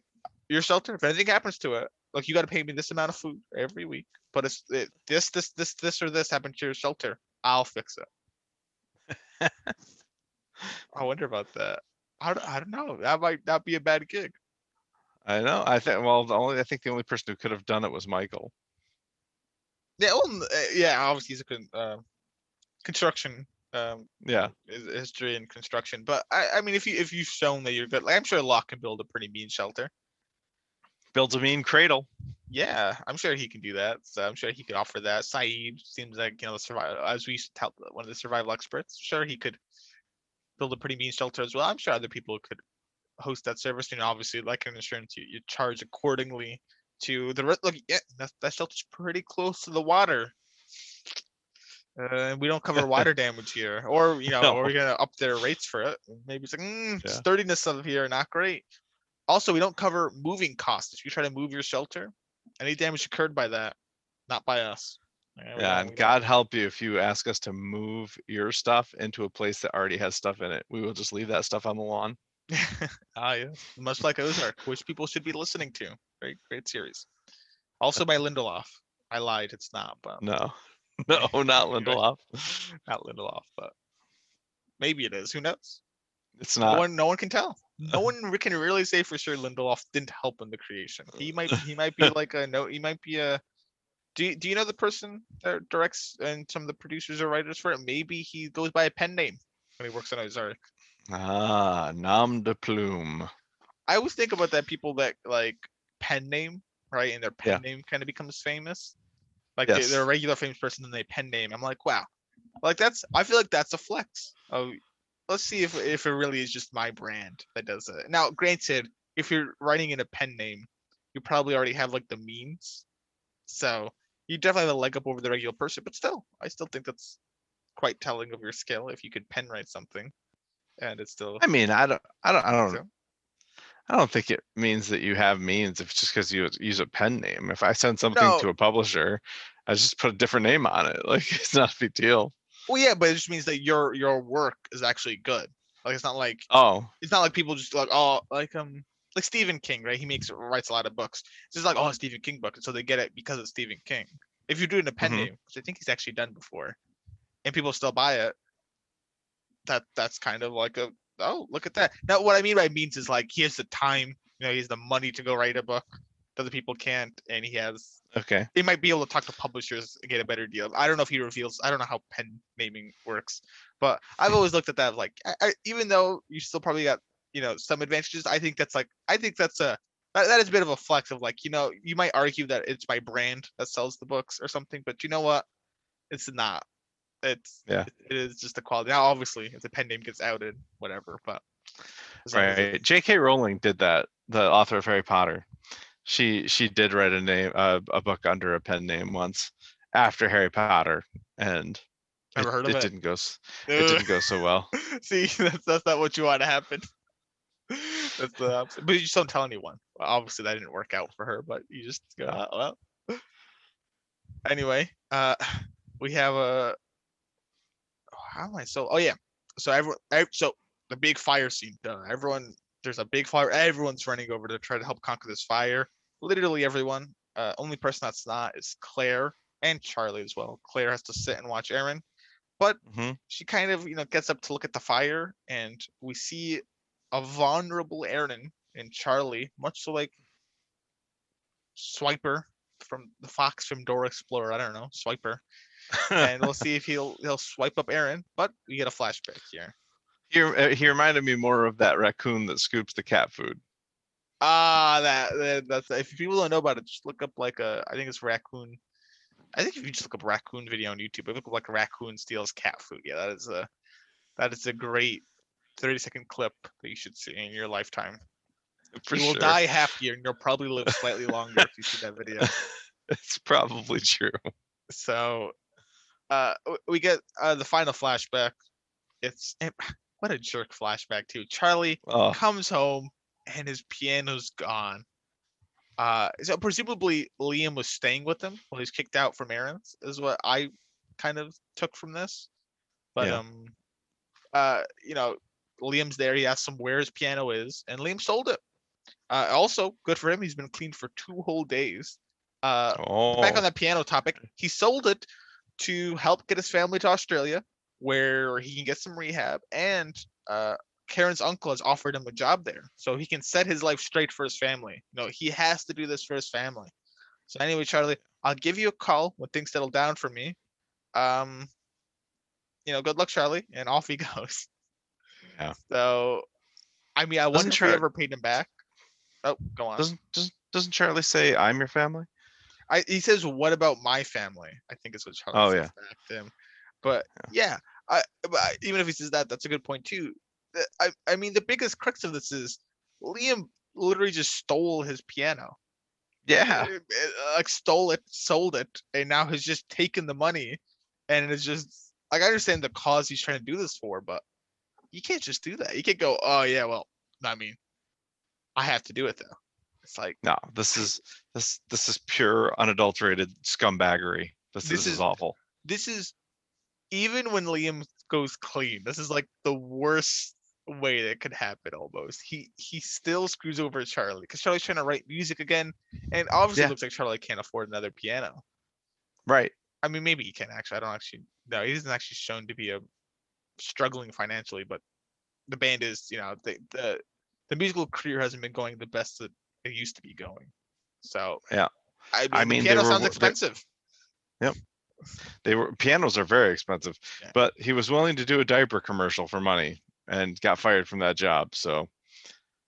your shelter. If anything happens to it, like you got to pay me this amount of food every week. But it's it, this, this, this, this, or this happened to your shelter. I'll fix it. I wonder about that. I don't, I don't know. That might not be a bad gig. I know. I think. Well, the only I think the only person who could have done it was Michael. Yeah, well, uh, yeah. Obviously, he's a con- uh, construction um, Yeah. history and construction. But I, I mean, if you if you've shown that you're good, like I'm sure Locke can build a pretty mean shelter. Builds a mean cradle. Yeah, I'm sure he can do that. So I'm sure he could offer that. Sayid seems like you know the survival, as we used to tell one of the survival experts. Sure, he could build a pretty mean shelter as well. I'm sure other people could host that service. And obviously, like an insurance, you, you charge accordingly to the look. Yeah, that, that shelter's pretty close to the water. Uh, and we don't cover water damage here, or you know, or we're gonna up their rates for it. Maybe it's like mm, Yeah. sturdiness of here not great. Also, we don't cover moving costs. If you try to move your shelter, any damage incurred by that, not by us. we Yeah, and we don't- God help you if you ask us to move your stuff into a place that already has stuff in it. We will just leave that stuff on the lawn. ah, yeah. Much like Ozark, which people should be listening to. Great, great series. Also by Lindelof. I lied. It's not, but No, no, not Lindelof. not Lindelof, but maybe it is. Who knows? It's No not. one, no one can tell. No one can really say for sure Lindelof didn't help in the creation. He might, he might be like a no. He might be a. Do you, do you know the person that directs and some of the producers or writers for it? Maybe he goes by a pen name when he works on Ozark. Ah, nom de plume. I always think about that people that like pen name, right? And their pen Yeah. name kind of becomes famous. Like they, they're a regular famous person and they pen name. I'm like, wow. Like that's I feel like that's a flex. Oh, let's see if if it really is just my brand that does it. Now, granted, if you're writing in a pen name, you probably already have like the means. So you definitely have a leg up over the regular person, but still, I still think that's quite telling of your skill if you could pen write something. And it's still I mean, I don't, I don't, I don't, So? I don't think it means that you have means if it's just because you use a pen name. If I send something No. to a publisher, I just put a different name on it. Like it's not a big deal. Well, yeah, but it just means that your your work is actually good. Like it's not like Oh, it's not like people just like oh like um like Stephen King, right? He makes writes a lot of books. It's just like oh Stephen King book, and so they get it because it's Stephen King. If you're doing a pen Mhm. name, which I think he's actually done before, and people still buy it, that that's kind of like a oh look at that. Now what I mean by means is like he has the time, you know, he has the money to go write a book that other people can't, and he has okay. he might be able to talk to publishers and get a better deal. I don't know if he reveals. I don't know how pen naming works, but I've always looked at that like, I, I, even though you still probably got you know some advantages, I think that's like, I think that's a that, that is a bit of a flex of like, you know, you might argue that it's my brand that sells the books or something, but you know what? It's not. It's Yeah. It is just the quality. Now, obviously, if the pen name gets outed, whatever. But as long as it- Right. J.K. Rowling did that. The author of Harry Potter. She she did write a name uh, a book under a pen name once after Harry Potter, and Never it, heard of it. it. didn't go. It didn't go so well. See, that's that's not what you want to happen. That's the opposite. But you just don't tell anyone. Well, obviously, that didn't work out for her. But you just go. "Oh, well. anyway, uh, we have a. I so? Oh yeah, so everyone, ev- so the big fire scene. Everyone, there's a big fire. Everyone's running over to try to help conquer this fire. Literally everyone. Uh, only person that's not is Claire and Charlie as well. Claire has to sit and watch Aaron, but Mhm. she kind of you know gets up to look at the fire, and we see a vulnerable Aaron and Charlie, much so like Swiper from the Fox from Dora Explorer. I don't know, Swiper, and we'll see if he'll he'll swipe up Aaron. But we get a flashback here. He, uh, he reminded me more of that raccoon that scoops the cat food. Ah, that, that that's if people don't know about it, just look up like a I think it's raccoon. I think if you just look up raccoon video on YouTube, look up like a raccoon steals cat food. Yeah, that is a that is a great 30 second clip that you should see in your lifetime. For you will sure. die happier and you'll probably live slightly longer if you see that video. It's probably true. So uh we get uh the final flashback. It's it, what a jerk flashback too. Charlie Oh, comes home and his piano's gone. Uh, so presumably Liam was staying with him while he's kicked out from Aaron's, is what I kind of took from this. But Yeah. um, uh, you know, Liam's there. He asks him where his piano is, and Liam sold it. Uh, also, good for him. He's been clean for two whole days. Uh, oh, back on the piano topic, he sold it to help get his family to Australia, where he can get some rehab, and uh, Karen's uncle has offered him a job there, so he can set his life straight for his family. You know, he has to do this for his family. So anyway, Charlie, I'll give you a call when things settle down for me. Um, you know, good luck, Charlie, and off he goes. Yeah. So, I mean, I wonder if Char- ever paid him back. Oh, go on. doesn't doesn't doesn't Charlie say I'm your family? I he says, "What about my family?" I think is what Charlie Oh, says yeah. back to him. But yeah, I, but I, even if he says that, that's a good point too. I I mean, the biggest crux of this is Liam literally just stole his piano. Yeah, Uh, uh, like stole it, sold it, and now has just taken the money, and it's just like I understand the cause he's trying to do this for, but you can't just do that. You can't go, "Oh yeah, well, I mean, I have to do it though." It's like no, this is this this is pure unadulterated scumbaggery. This, This this is- is awful. this is even when Liam goes clean, this is like the worst way that could happen almost. He he still screws over Charlie because Charlie's trying to write music again, and obviously Yeah. it looks like Charlie can't afford another piano. Right. I mean, maybe he can actually. I don't actually. No, he isn't actually shown to be a struggling financially, but the band is. You know, the the the musical career hasn't been going the best that it used to be going. So Yeah. I mean, I mean, piano were sounds wo- they- expensive. They were pianos are very expensive, Yeah. but he was willing to do a diaper commercial for money and got fired from that job. So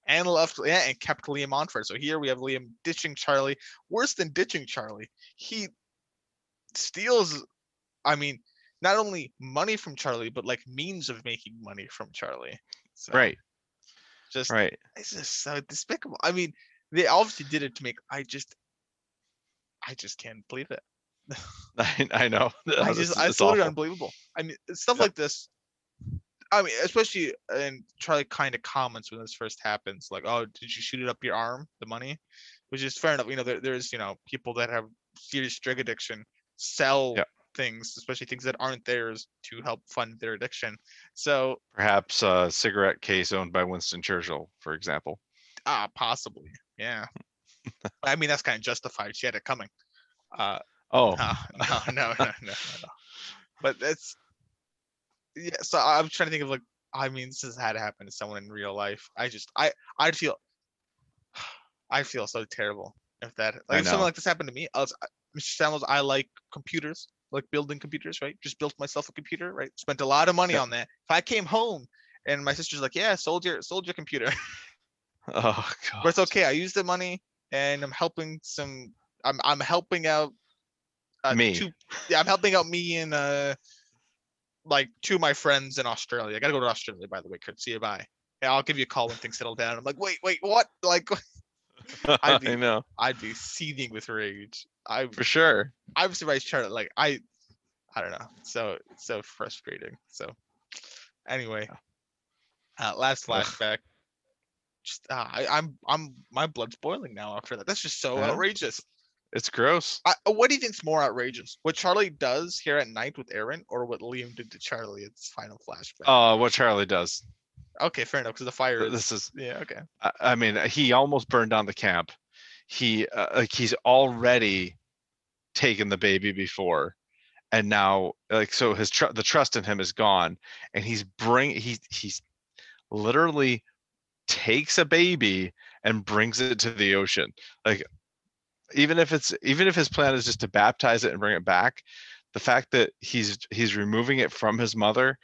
and left yeah and kept Liam on for it. So here we have Liam ditching Charlie. Worse than ditching Charlie, he steals. I mean, not only money from Charlie, but like means of making money from Charlie. So right, just right. it's just so despicable. I mean, they obviously did it to make. I just, I just can't believe it. I, I know. I It's- just, I it's thought it awful. unbelievable. I mean, stuff Yeah. like this. I mean, especially and Charlie kind of comments when this first happens, like, "Oh, did you shoot it up your arm? The money," which is fair enough. You know, there, there's you know people that have serious drug addiction sell Yeah. things, especially things that aren't theirs, to help fund their addiction. So, Perhaps a cigarette case owned by Winston Churchill, for example. ah, possibly, yeah. I mean, that's kind of justified. She had it coming. Uh, Oh, No, no, no, no, no. But that's yeah. So I'm trying to think of like, I mean, this has had to happen to someone in real life. I just, I, I feel, I feel so terrible if that, like, if something like this happened to me. I was, Mr. Samuels, I like computers, like building computers, right? Just built myself a computer, right? Spent a lot of money Yeah. on that. If I came home and my sister's like, yeah, sold your, sold your computer, oh god. but it's okay. I use the money and I'm helping some. I'm I'm helping out. Uh, Me. Two, yeah, I'm helping out me and uh, like two of my friends in Australia. I gotta go to Australia, by the way. Kurt, see you. Bye. Yeah, I'll give you a call when things settle down. I'm like, wait, wait, what? Like, I'd I be- know I'd be seething with rage. I for sure. I'm surprised Charlotte. Like, I, I don't know. So so frustrating. So, anyway, uh, last flashback. Just uh, I, I'm I'm my blood's boiling now after that. That's just so Yeah. outrageous. It's gross. I, uh, what do you think's more outrageous? What Charlie does here at night with Aaron, or what Liam did to Charlie at this final flashback? Uh, what Charlie does. okay, fair enough. Because the fire. Is, This is, yeah. Okay. I, I mean, he almost burned down the camp. He, uh, like, he's already taken the baby before. And now, like, so his tr- the trust in him is gone, and he's bring he he's literally takes a baby and brings it to the ocean. Like, even if it's even if his plan is just to baptize it and bring it back, the fact that he's he's removing it from his mother,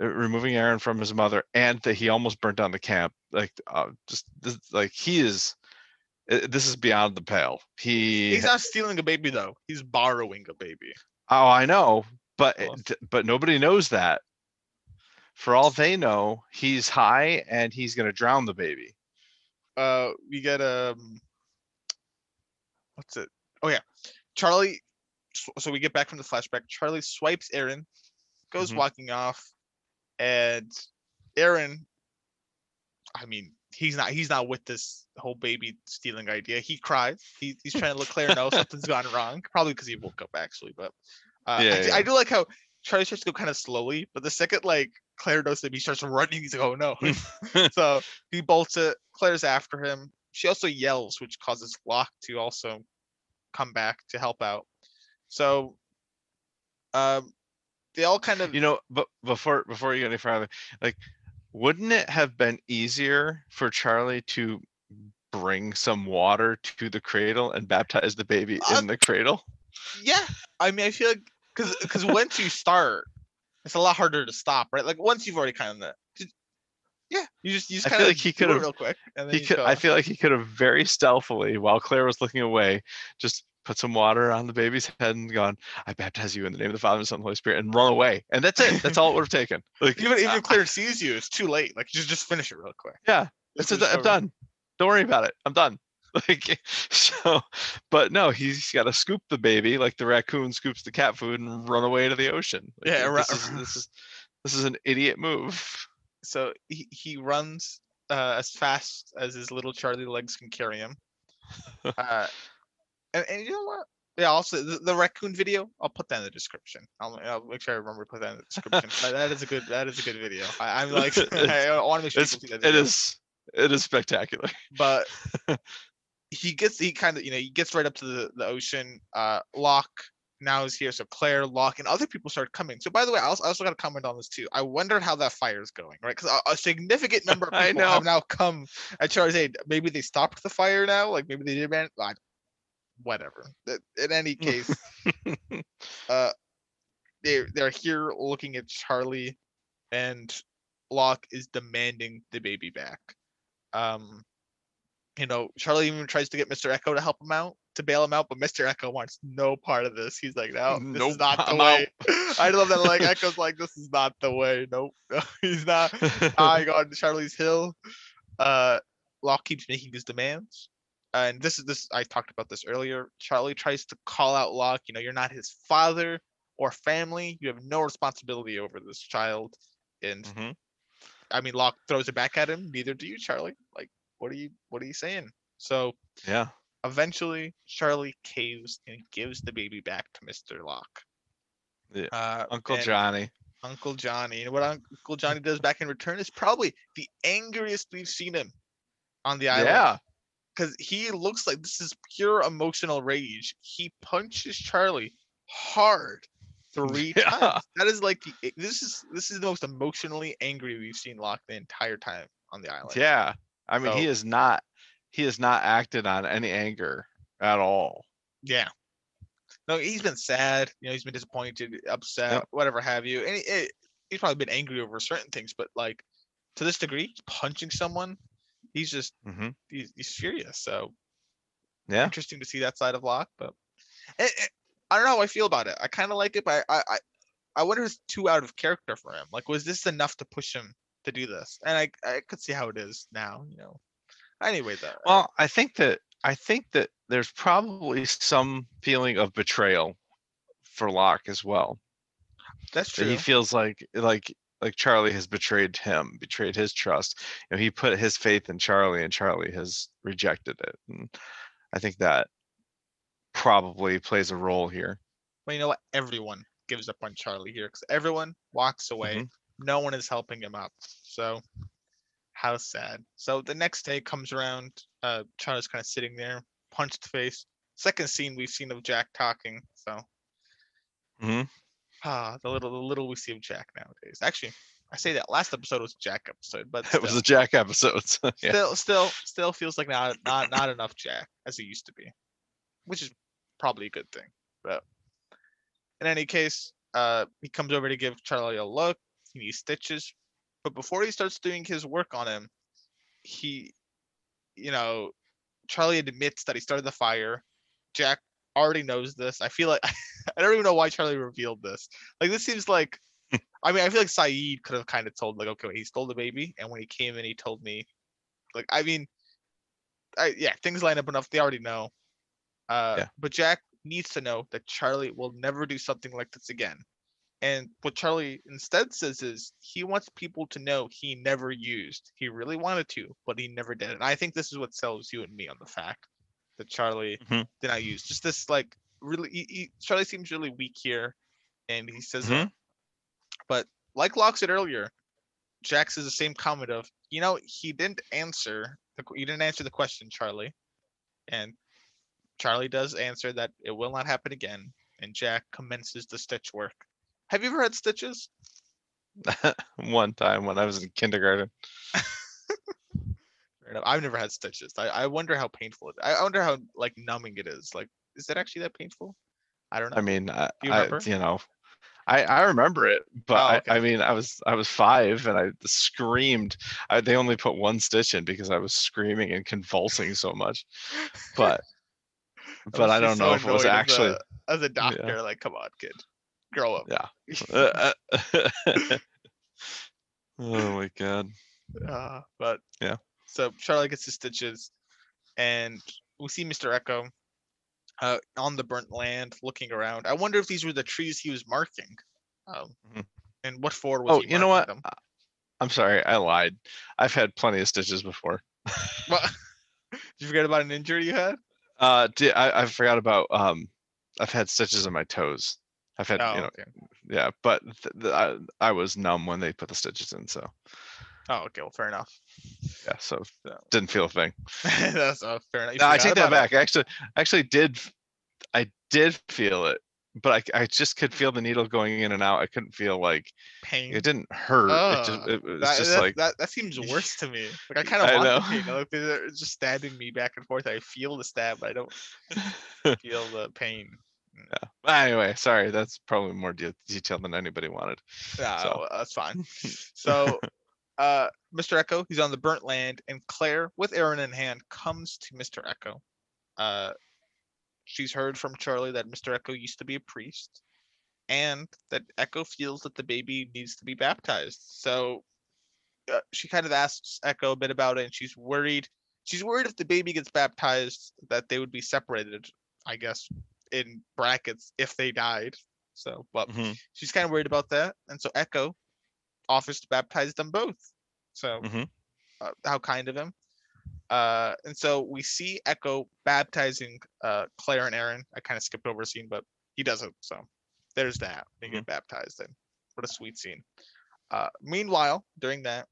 uh, removing Aaron from his mother, and that he almost burnt down the camp, like uh, just this, like he is. uh, This is beyond the pale. He He's not stealing a baby though. He's borrowing a baby. Oh, I know, but Well- but nobody knows that. For all they know, he's high and he's gonna drown the baby. uh we get um what's it? Oh yeah. Charlie so we get back from the flashback. Charlie swipes aaron goes Mhm. walking off and aaron i mean he's not he's not with this whole baby stealing idea. He cries he, he's trying to let claire know something's gone wrong probably because he woke up actually but uh, I, Yeah, I do like how charlie starts to go kind of slowly but the second like claire does him he starts running he's like oh no so he bolts it. Claire's after him. She also yells, which causes Locke to also come back to help out. So, um, they all kind of You know, but before before you get any further, like, wouldn't it have been easier for Charlie to bring some water to the cradle and baptize the baby Uh, in the cradle? yeah. I mean, I feel like because because once you start, it's a lot harder to stop, right? Like once you've already kind of yeah, you just you just I kind feel of like he could've- real quick, and then He could. go. I feel like he could have very stealthily, while Claire was looking away, just put some water on the baby's head and gone, "I baptize you in the name of the Father and Son and the Holy Spirit," and run away. And that's it. That's all it would have taken. Like even even if Claire sees you, it's too late. Like just just finish it real quick. Yeah, Just This is I'm done. Don't worry about it. I'm done. Like so, but no, he's got to scoop the baby like the raccoon scoops the cat food and run away to the ocean. Like, Yeah, this is this is this is an idiot move. so he, he runs uh, as fast as his little Charlie legs can carry him. Uh, and, and you know what? Yeah, also the, the raccoon video. I'll put that in the description. I'll, I'll make sure I remember to put that in the description. That- that is a good. That is a good video. I, I'm like, I want to make sure It's, people see that. it Video. is it is spectacular. But he gets. He kind of. You know. He gets right up to the the ocean. Uh, Locke now is here. So Claire, Locke, and other people start coming. So by the way, I also, I also got to comment on this too. I wonder how that fire is going, right? Because a, a significant number of people have now come at Charlie's aid. Maybe they stopped the fire now. Like maybe they did man. I, whatever. In any case, uh, they they're here looking at Charlie, and Locke is demanding the baby back. Um, you know, Charlie even tries to get Mr. Eko to help him out, to bail him out, but Mr. Eko wants no part of this. He's like, no, this Nope, is not the I'm way. I love that. Like Eko's like, this is not the way. Nope, he's not dying on Charlie's Hill. Uh, Locke keeps making his demands. And this is this I talked about this earlier. Charlie tries to call out Locke, you know, you're not his father or family. You have no responsibility over this child. And Mhm. I mean Locke throws it back at him, neither do you, Charlie. Like, what are you what are you saying? So Yeah. eventually Charlie caves and gives the baby back to Mr. Locke. Yeah, Uh, Uncle Johnny. Uncle Johnny. And what Uncle Johnny does back in return is probably the angriest we've seen him on the island. Yeah. Because he looks like this is pure emotional rage. He punches Charlie hard three Yeah. times. That is like the this is this is the most emotionally angry we've seen Locke the entire time on the island. Yeah. I mean, he is not he has not acted on any anger at all. Yeah. No, he's been sad. You know, he's been disappointed, upset, whatever have you. And he, eh, he's probably been angry over certain things, but like to this degree, punching someone, he's just hmm he's, he's furious. So Yeah. interesting to see that side of Locke. But eh, eh, I don't know how I feel about it. I kind of like it, but I, I I wonder if it's too out of character for him. Like, was this enough to push him to do this? And I I could see how it is now. You know. Anyway, though. Well, I think that I think that there's probably some feeling of betrayal for Locke as well. that's That true. he feels like like like Charlie has betrayed him, betrayed his trust. You know, he put his faith in Charlie and Charlie has rejected it. And I think that probably plays a role here. Well, you know what? Everyone gives up on Charlie here because everyone walks away. Mm-hmm. No one is helping him up. So how sad. So the next day comes around. Uh, Charlie's kind of sitting there, punched face. Second scene we've seen of Jack talking. So mm-hmm. ah, the little the little we see of Jack nowadays. Actually, I say that last episode was Jack episode, but It was a Jack episode. so, yeah. still still still feels like not not not enough Jack as it used to be, which is probably a good thing. But in any case, uh, he comes over to give Charlie a look. He needs stitches, but before he starts doing his work on him, he, you know, Charlie admits that he started the fire. Jack already knows this. I feel like I don't even know why Charlie revealed this. Like this seems like. I mean, I feel like Sayid could have kind of told, like, okay, he stole the baby, and when he came in, he told me, like, I mean, I yeah, things line up enough. They already know. Uh, Yeah. but Jack needs to know that Charlie will never do something like this again. And what Charlie instead says is he wants people to know he never used. He really wanted to, but he never did. And I think this is what sells you and me on the fact that Charlie Mhm. did not use. Just this like really, he, he, Charlie seems really weak here, and he says, uh, but like Locke said earlier, Jack says the same comment of, you know, he didn't answer the you didn't answer the question, Charlie, and Charlie does answer that it will not happen again, and Jack commences the stitch work. Have you ever had stitches? One time when I was in kindergarten. I've never had stitches. I, I wonder how painful it. I I wonder how like numbing it is. Like, is it actually that painful? I don't know. I mean, I, you I you know, I I remember it, but Oh, I, okay. I mean, I was I was five and I screamed. I, they only put one stitch in because I was screaming and convulsing so much. But but I don't so know if it was annoyed as actually. a- as a doctor. Like, come on, kid, grow up. Yeah. Uh, uh, oh my god. Uh, but Yeah. So Charlie gets his stitches, and we see Mr. Eko uh, on the burnt land, looking around. I wonder if these were the trees he was marking. Um, Mhm. and what for was Oh, he you know what? them? I'm sorry, I lied. I've had plenty of stitches before. What? Did you forget about an injury you had? Uh, I I forgot about um, I've had stitches on my toes. I've had Oh, you know okay. yeah, but th- th- I, I was numb when they put the stitches in, so Oh, okay. Well, fair enough. yeah, so So- didn't feel a thing. That's uh, fair enough. You No, I take that about it. back. I actually, actually did, I did feel it, but I, I just could feel the needle going in and out. I couldn't feel like Pain. it didn't hurt. it just, it was that, just that, like, that, that seems worse to me. Like I kind of want know. the pain. Like they're just stabbing me back and forth. I feel the stab, but I don't feel the pain. Anyway, sorry. That's probably more de- detailed than anybody wanted. No, So- that's fine. So, uh, Mr. Eko, he's on the burnt land, and Claire, with Aaron in hand, comes to Mr. Eko. Uh, she's heard from Charlie that Mr. Eko used to be a priest, and that Eko feels that the baby needs to be baptized. So, uh, she kind of asks Eko a bit about it, and she's worried. She's worried if the baby gets baptized, that they would be separated. I guess in brackets if they died. So, but Mhm, she's kind of worried about that, and so Eko offers to baptize them both. So, Mhm. uh, how kind of him. Uh, and so we see Eko baptizing uh, Claire and Aaron. I kind of skipped over a scene, but he doesn't. So there's that. They get baptized. Then what a sweet scene. Uh, meanwhile, during that,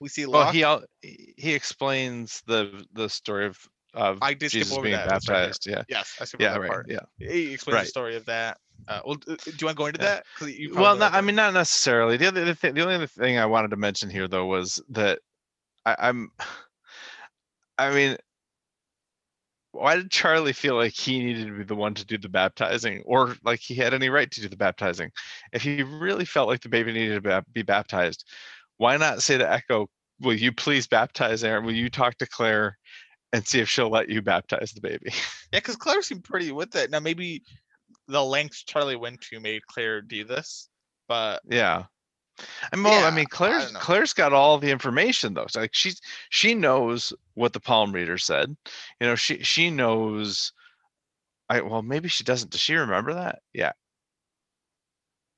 we see Well, Locke. he al- he he explains the the story of of I did skip Jesus over being that. that's right Yeah, Yes, I skipped yeah, over that right. part. Yeah. He explains the story of that. Uh, well, do you want to go into Yeah. that? 'Cause you well probably know not, i mean not necessarily the other the, thi- the only other thing i wanted to mention here though was that I, i'm i mean why did charlie feel like he needed to be the one to do the baptizing or like he had any right to do the baptizing if he really felt like the baby needed to ba- be baptized why not say to eko will you please baptize aaron will you talk to claire and see if she'll let you baptize the baby Yeah, because Claire seemed pretty with it. Now maybe the lengths Charlie went to made Claire do this, but Yeah. I mean, well, Yeah, I mean, Claire's don't. Claire's got all the information though. So like she's she knows what the palm reader said. You know, she she knows. I well, maybe she doesn't. Does she remember that? Yeah.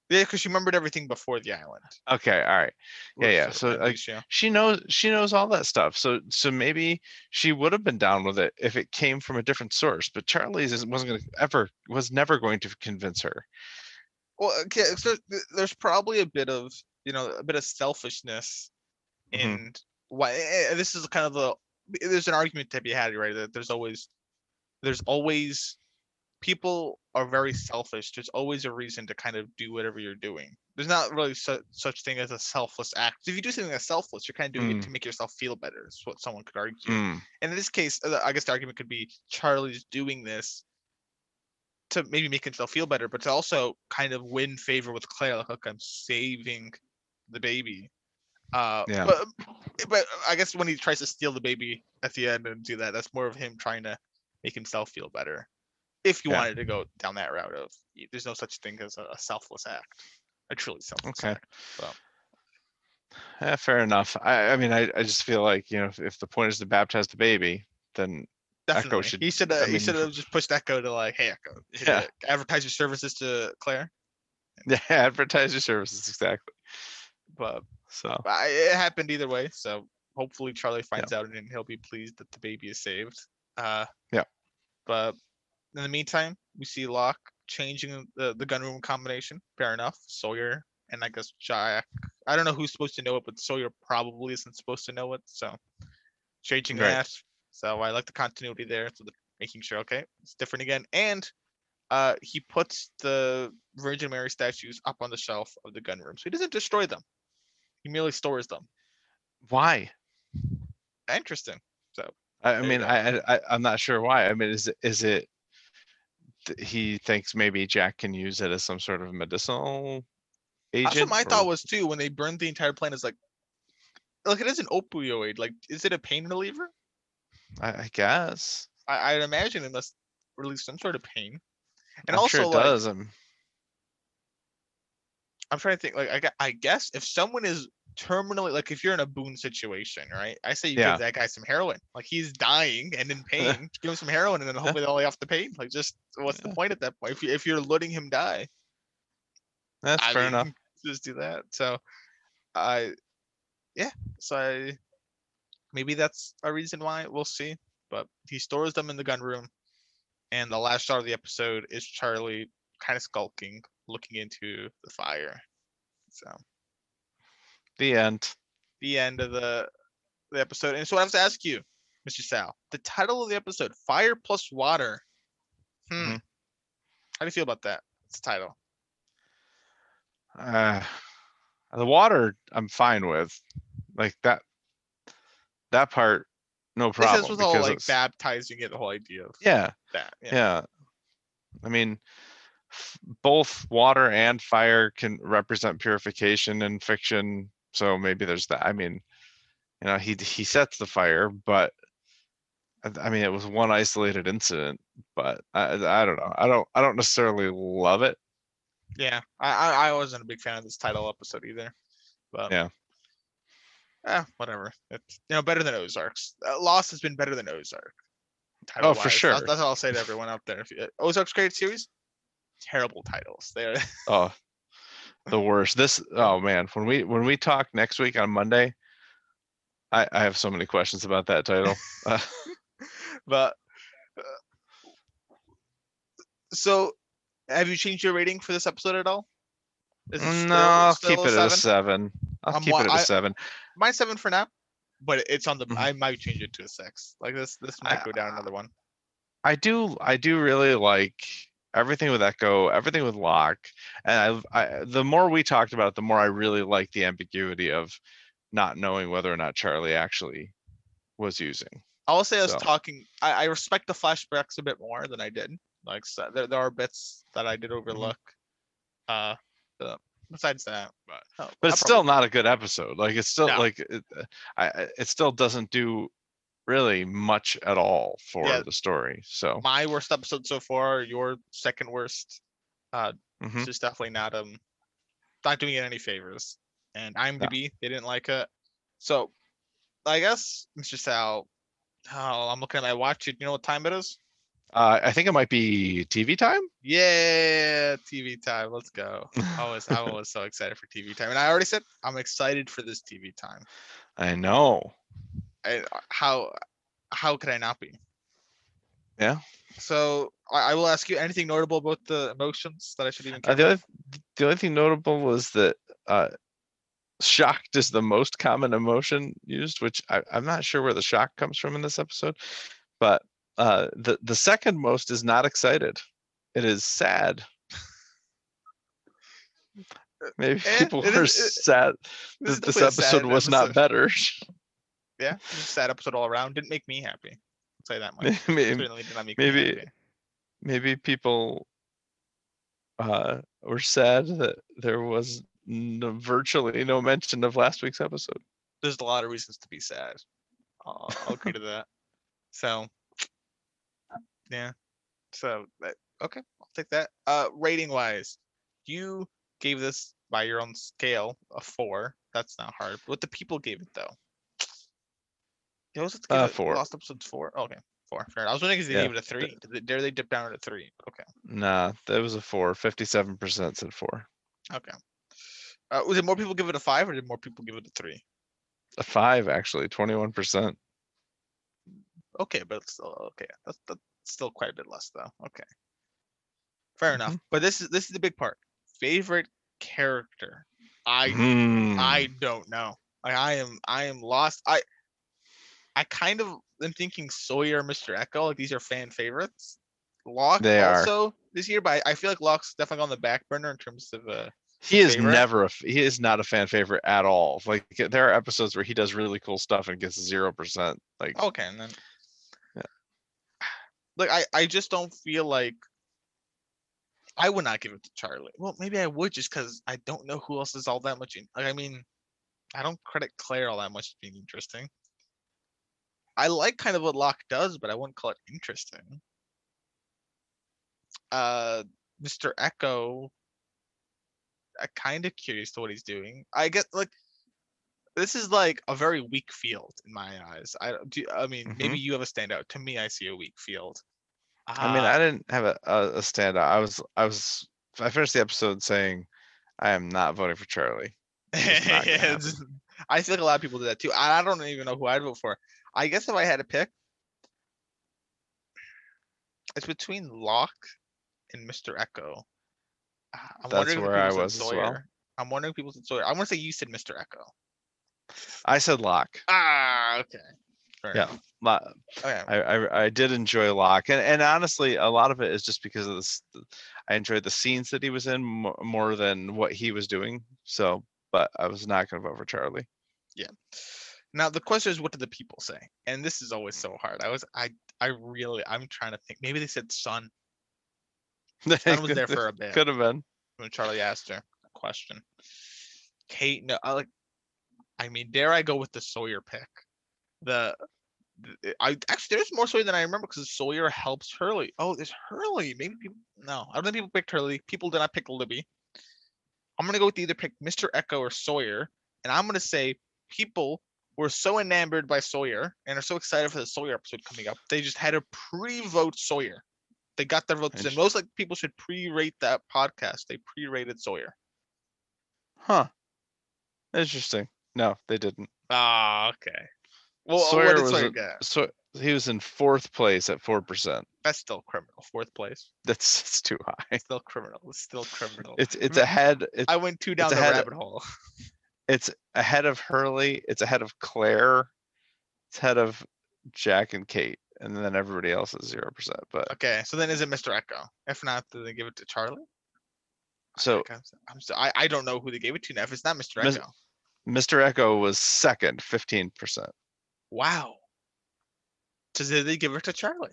Yeah, because she remembered everything before the island. Okay, all right. Yeah, yeah, uh, so, like. She knows she knows all that stuff. So so maybe she would have been down with it if it came from a different source. But Charlie's wasn't going to ever was never going to convince her. Well, okay, so there's probably a bit of you know a bit of selfishness Mhm. in why this is kind of the there's an argument to be had right that there's always there's always people are very selfish there's always a reason to kind of do whatever you're doing there's not really su- such thing as a selfless act if you do something that's selfless you're kind of doing it to make yourself feel better is what someone could argue Mm, and in this case, uh, I guess the argument could be Charlie's doing this to maybe make himself feel better, but to also kind of win favor with Claire. Like, look, I'm saving the baby. Uh, Yeah. But but I guess when he tries to steal the baby at the end and do that, that's more of him trying to make himself feel better. If you Yeah. wanted to go down that route of there's no such thing as a, a selfless act, a truly selfless Okay. act. So yeah, fair enough. I I mean I, I just feel like you know if, if the point is to baptize the baby, then definitely, should- he should I have he mean- should have just pushed Eko to like, hey Eko, Yeah. uh, advertise your services to Claire. yeah, advertise your services exactly. But So I, it happened either way. So hopefully Charlie finds out and he'll be pleased that the baby is saved. Uh, Yeah. But in the meantime, we see Locke changing the, the gunroom combination. Fair enough. Sawyer and I guess Jack. I don't know who's supposed to know it, but Sawyer probably isn't supposed to know it. So changing Right. that. So I like the continuity there. So the, making sure, okay, it's different again. And uh, he puts the Virgin Mary statues up on the shelf of the gunroom. So he doesn't destroy them. He merely stores them. why? Interesting. I, I mean. I, I I- I'm not sure why. I mean is it is it th- he thinks maybe Jack can use it as some sort of medicinal agent? That's what my or- thought was too when they burned the entire plane. Is like, look, it is an opioid. Like, is it a pain reliever? I, I guess. I, I'd imagine it must relieve some sort of pain. And I'm also, sure it like, does. um, I'm trying to think. Like, I, I guess if someone is terminally, like, if you're in a Boone situation, right? I say you Yeah. give that guy some heroin. Like, he's dying and in pain. give him some heroin, and then hopefully they'll lay off the pain. Like, just what's the point at that point? If you if you're letting him die, That's I fair mean, enough. Just do that. So, I, yeah. So I, maybe that's a reason why. We'll see. But he stores them in the gun room, and the last shot of the episode is Charlie kind of skulking, looking into the fire. So The end. the end of the the episode. And so I have to ask you, Mr. Sal, the title of the episode, Fire Plus Water. Hmm. Mhm. How do you feel about that? It's the title. Uh, the water I'm fine with. Like that that part, no This problem. is with all like it's- baptizing it, the whole idea of yeah, that. yeah. I mean, both water and fire can represent purification in fiction. So maybe there's that. I mean, you know, he he sets the fire, but I- mean, it was one isolated incident. But I I don't know. I don't I don't necessarily love it. Yeah, I, I wasn't a big fan of this title episode either, but Yeah. eh, whatever. It's you know better than Ozarks. Uh, Lost has been better than Ozark. Oh, for title-wise. That's- sure. That's, all I'll say to everyone out there. If you, Ozark's great series, terrible titles. They're Oh, the worst. This. Oh man, when we when we talk next week on Monday, I I have so many questions about that title. Uh, but uh, so have you changed your rating for this episode at all? No, still- I'll still keep it at a seven? seven. I'll Um, keep it at a seven. Mine's seven for now, but it's on the. Mhm. I might change it to a six. Like this, this might I- go down another one. I do I do really like everything with Eko, everything with Locke, and I, I the more we talked about it, the more I really like the ambiguity of not knowing whether or not Charlie actually was using. I will say I was So- talking. I, I respect the flashbacks a bit more than I did. Like so there, there are bits that I did Mm-hmm. overlook. Uh, but besides that, but oh, But it's still not a good episode. Like it's still No. like it, uh, I- it still doesn't do really much at all for Yeah. the story. So my worst episode so far. Your second worst. mhm. It's just definitely not um, not doing it any favors. And IMDb they didn't like it. So, I guess Mr. Sal. Oh, I'm looking at my watch. It. You know what time it is? uh, I think it might be TV time. Yeah, TV time. Let's go. I was I was so excited for TV time, and I already said I'm excited for this TV time. I know. I, how how could I not be? Yeah. So I, I will ask you anything notable about the emotions that I should even. Uh, the only the only thing notable was that uh, shocked is the most common emotion used, which I, I'm not sure where the shock comes from in this episode, but uh, the the second most is not excited. It is sad. Maybe Eh, people it are is- it- sad This that this definitely a sad episode was not episode. better. Yeah, sad episode all around. Didn't make me happy. I'll you that much. maybe, did not make me maybe maybe people uh, were sad that there was no, virtually no mention of last week's episode. There's a lot of reasons to be sad. I'll, I'll agree to that. So, yeah. So, okay, I'll take that. Uh, rating wise, you gave this by your own scale a four. That's not hard. What the people gave it though? Always have Uh, it four. Lost episodes four. Okay, four. Fair. enough. I was wondering if they Yeah, gave it a three. Did they, dare they dip down to three? Okay, Nah, that was a four. Fifty-seven percent said four. okay. Uh, was it more people give it a five, or did more people give it a three? A five actually, twenty-one percent. Okay, but it's still okay. That's, that's still quite a bit less though. Okay. Fair enough. Mm-hmm. But this is this is the big part. Favorite character. I Hmm. I don't know. Like I am I am lost. I I kind of am thinking Sawyer, Mr. Eko, like these are fan favorites. Locke They are. also this year, but I, I feel like Locke's definitely on the back burner in terms of uh he is favorite? never a he is not a fan favorite at all. Like there are episodes where he does really cool stuff and gets zero percent. Like okay and then Yeah. like I, I just don't feel like I would not give it to Charlie. Well, maybe I would just because I don't know who else is all that much. In, like, I mean, I don't credit Claire all that much as being interesting. I like kind of what Locke does, but I wouldn't call it interesting. Uh, Mr. Eko, I'm kind of curious to what he's doing. I get like this is like a very weak field in my eyes. I do. I mean, maybe you have a standout. To me, I see a weak field. I mean, Uh, I didn't have a, a, a standout. I was I was I finished the episode saying I am not voting for Charlie. It's not gonna Yeah, I feel like a lot of people do that too. I I don't even know who I'd vote for. I guess if I had to pick, it's between Locke and Mr. Eko. Uh, I'm That's wondering if where I people said was as well. I'm wondering if people said Sawyer. I want to say you said Mr. Eko. I said Locke. Ah, okay. Fair Yeah. enough. Lo- Okay. I, I I did enjoy Locke, and and honestly, a lot of it is just because of this. I enjoyed the scenes that he was in mo- more than what he was doing. So, but I was not going to vote for Charlie. Now the question is, what do the people say? And this is always mm. so hard. I was, I, I really, I'm trying to think. Maybe they said Sun. Sun was there for a bit. Could have been. when Charlie asked her a question. Kate, no, I like. I mean, dare I go with the Sawyer pick? The, the I actually there's more Sawyer than I remember because Sawyer helps Hurley. Oh, there's Hurley. Maybe people. No, I don't think people picked Hurley. People did not pick Libby. I'm gonna go with either pick Mr. Eko or Sawyer, and I'm gonna say people were so enamored by Sawyer and are so excited for the Sawyer episode coming up. They just had to pre-vote Sawyer. They got their votes in. Most like people should pre-rate that podcast. They pre-rated Sawyer. Huh. Interesting. No, they didn't. Ah, okay. Well, uh, Sawyer was Sawyer a- get? So he was in fourth place at four percent. That's still criminal. Fourth place. That's it's too high. Still criminal. It's still criminal. It's it's ahead. It's I went too down the rabbit hole. it's ahead of Hurley. It's ahead of Claire. It's ahead of Jack and Kate, and then everybody else is zero percent. But Okay, so then is it Mr. Eko? If not, do they give it to Charlie? so I'm, I'm so, I, I don't know who they gave it to now. If it's not Mr. Eko, Mr. Eko was second, fifteen percent. wow. So did they give it to Charlie?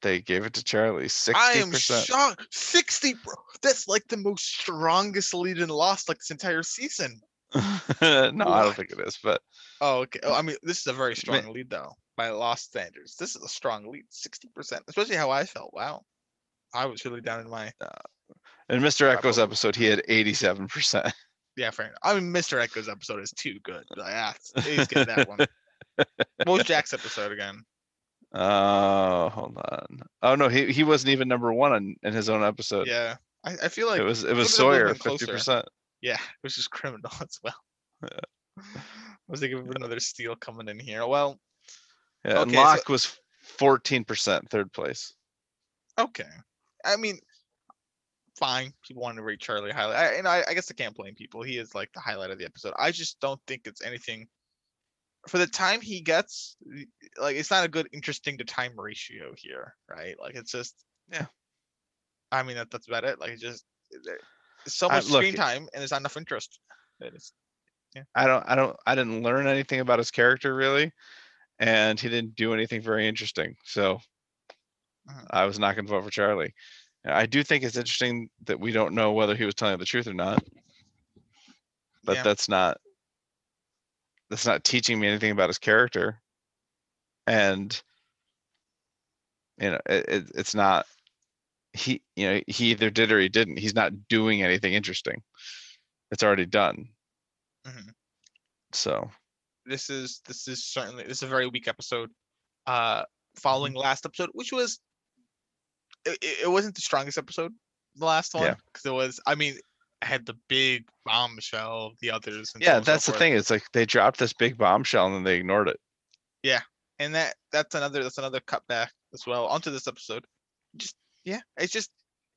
They gave it to Charlie, Sixty I am shocked. Sixty, bro. That's like the most strongest lead in Lost like this entire season. no, I don't think it is, but Oh, okay. Oh, I mean, this is a very strong lead, though, by Lost standards. This is a strong lead, sixty percent, especially how I felt. Wow, I was really down in my Uh, in Mr. Eko's episode, he had eighty-seven percent. yeah. Fair enough. I mean, Mr. Eko's episode is too good. Like, ah, he's getting that one. What was Jack's episode again? Oh, hold on. Oh no, he he wasn't even number one on, in his own episode. Yeah, I, I feel like It was, it was Sawyer, fifty percent. Yeah, which is criminal as well. I was thinking of another steal coming in here. Well, Yeah, and Okay, so- Locke was fourteen percent, third place. okay. I mean, fine. People want to rate Charlie highly, I, and I, I guess I can't blame people. He is like the highlight of the episode. I just don't think it's anything for the time he gets. Like, it's not a good interesting to time ratio here, right? Like, it's just Yeah. I mean, that, that's about it. Like, it's just eh, so I- much look, screen time, and there's not enough interest. Is. I don't, I don't, I didn't learn anything about his character really. And he didn't do anything very interesting, so. Mhm. I was not gonna vote for Charlie. I do think it's interesting that we don't know whether he was telling the truth or not. But Yeah. that's not. That's not teaching me anything about his character. And. You know, it, it, it's not. He, you know, he either did or he didn't. He's not doing anything interesting. It's already done. Mhm. So, this is this is certainly this is a very weak episode uh following Mm-hmm. last episode which was it, it wasn't the strongest episode the last one Yeah. because it was i mean it had the big bombshell the others and so yeah, so that's the thing. It's like they dropped this big bombshell and then they ignored it. Yeah and that that's another that's another cutback as well onto this episode just yeah it's just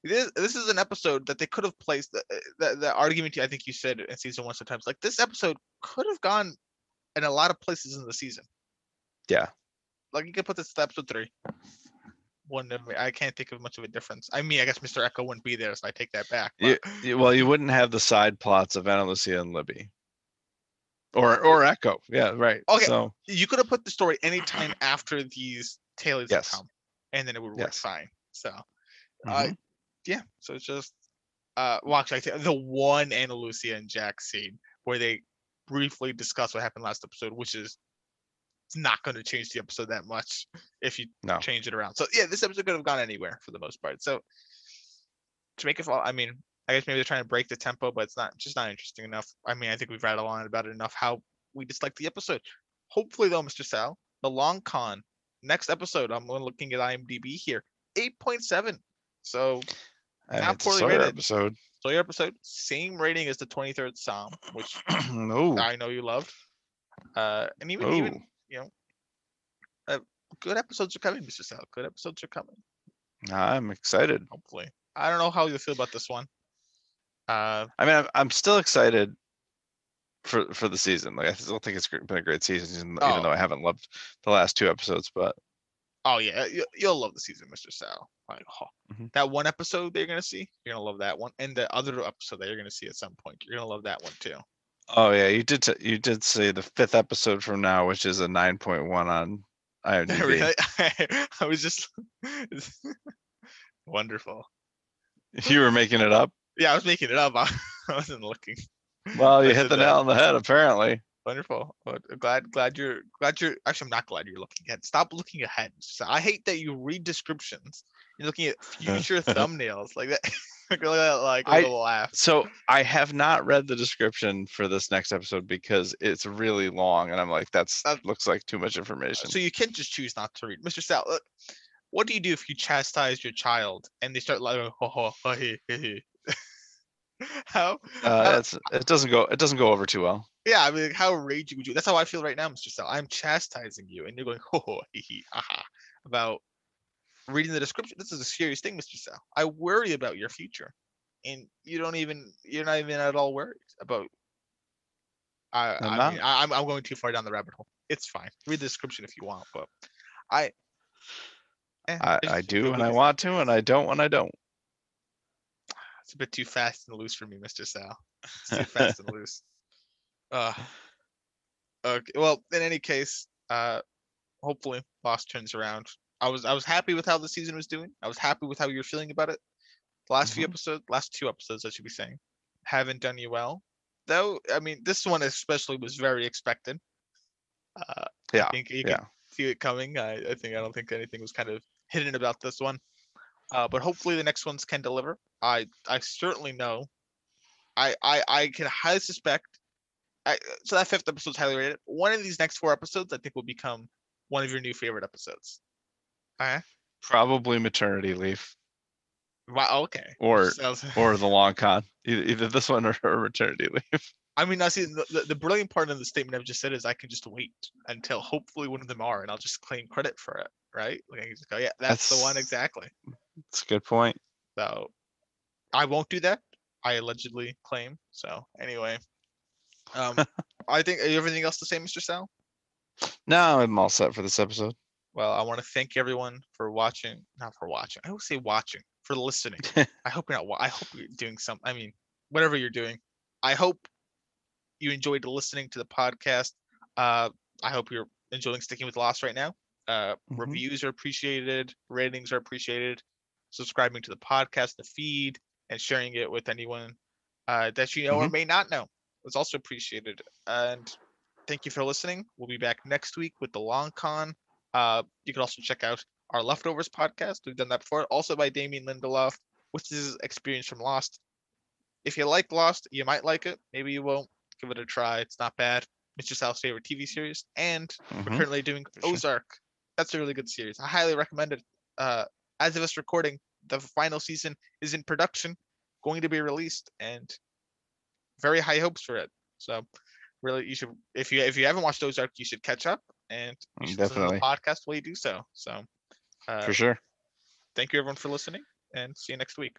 this this is an episode that they could have placed the, the the argument i think you said in season one sometimes like this episode could have gone in a lot of places in the season Yeah. like you could put this to episode three one of i can't think of much of a difference i mean i guess mr eko wouldn't be there so i take that back but- you- well, you wouldn't have the side plots of Ana Lucia and Libby. Or or Eko. Yeah, right. Okay. So you could have put the story anytime after these Tailies Yes. come and then it would work Yes. fine so mhm. Uh, yeah, so it's just uh well actually I think the one Ana Lucia and Jack scene where they briefly discuss what happened last episode, which is it's not going to change the episode that much if you No. change it around. So yeah, this episode could have gone anywhere for the most part. So to make it fall, I mean, I guess maybe they're trying to break the tempo, but it's not just not interesting enough. I mean, I think we've rattled on about it enough how we dislike the episode. Hopefully though, Mr. Sal, the long con next episode, I'm looking at IMDb here, 8.7. So and not it's a poorly Sawyer rated. episode. so your episode, same rating as the 23rd Psalm, which no. I know you loved. Uh, and even Oh, even you know, uh, good episodes are coming, Mr. Sal. Good episodes are coming. I'm excited. Hopefully, I don't know how you feel about this one. Uh, I mean, I'm, I'm still excited for for the season. Like I still think it's gr- been a great season, even, even though Oh. I haven't loved the last two episodes. But oh yeah, you, you'll love the season, Mr. Sal. Like oh, Mhm. that one episode that you're gonna see, you're gonna love that one, and the other episode that you're gonna see at some point, you're gonna love that one too. oh yeah, you did t- you did say the fifth episode from now, which is a nine point one on IMDb. Really? I was just wonderful. you were making it up. Yeah, I was making it up. I wasn't looking. Well, you I hit the nail on the head, apparently. Wonderful. Well, uh, Glad, glad you're, glad you're. Actually, I'm not glad you're looking ahead. Stop looking ahead. So I hate that you read descriptions. You're looking at future thumbnails like that. like like a I- little laugh. So I have not read the description for this next episode because it's really long, and I'm like, that's that looks like too much information. So you can just choose not to read, Mr. Sal. Look, what do you do if you chastise your child and they start like, ho ho ho he he he? How? uh, how- it's it doesn't go it doesn't go over too well. Yeah, I mean, like, how raging would you? That's how I feel right now, Mr. Sal. I'm chastising you, and you're going, oh, ho he he aha, about reading the description. This is a serious thing, Mr. Sal. I worry about your future, and you don't even, you're not even at all worried about. I, I'm I mean, I, I'm, I'm going too far down the rabbit hole. It's fine. Read the description if you want, but I. eh, I, I do when I want to, and I don't when I don't. It's a bit too fast and loose for me, Mr. Sal. It's too fast and loose. Uh, okay. Well, in any case, uh, hopefully Boss turns around. I was I was happy with how the season was doing. I was happy with how you were feeling about it. The last few Mhm. episodes, last two episodes, I should be saying, haven't done you well. Though, I mean, this one especially was very expected. Uh, Yeah, I think you yeah. can see it coming. I, I think I don't think anything was kind of hidden about this one. Uh, but hopefully the next ones can deliver. I I certainly know. I I I can highly suspect. I, uh, so that fifth episode's highly rated. One of these next four episodes, I think, will become one of your new favorite episodes. Uh-huh. Probably maternity leave. Wow. Okay. or Sounds- or the long con, either, either this one or, or maternity leave. I mean, I see the, the, brilliant part of the statement I've just said is I can just wait until hopefully one of them are, and I'll just claim credit for it, right? Like I can just go, yeah, that's, the one exactly. It's a good point. So I won't do that. I allegedly claim. So anyway, um, I think everything else to say, Mr. Sal. No, I'm all set for this episode. Well, I want to thank everyone for watching. Not for watching. I always say watching for listening. I hope you're not. I hope you're doing some. I mean, whatever you're doing. I hope you enjoyed listening to the podcast. Uh, I hope you're enjoying sticking with Lost right now. Uh, Mhm. Reviews are appreciated. Ratings are appreciated. Subscribing to the podcast, the feed, and sharing it with anyone uh, that you know or may not know is also appreciated. And thank you for listening. We'll be back next week with the long con. Uh, you can also check out our leftovers podcast. We've done that before, also by Damon Lindelof, which is experience from Lost. If you like Lost, you might like it. Maybe you won't. Give it a try. It's not bad. Mr. Sal's favorite TV series, and we're Mhm. currently doing for sure. Ozark. That's a really good series. I highly recommend it. Uh, as of us recording, the final season is in production, going to be released, and very high hopes for it. So, really, you should if you if you haven't watched Ozark, you should catch up, and you should listen to the podcast while you do so. So, uh, For sure. thank you everyone for listening, and see you next week.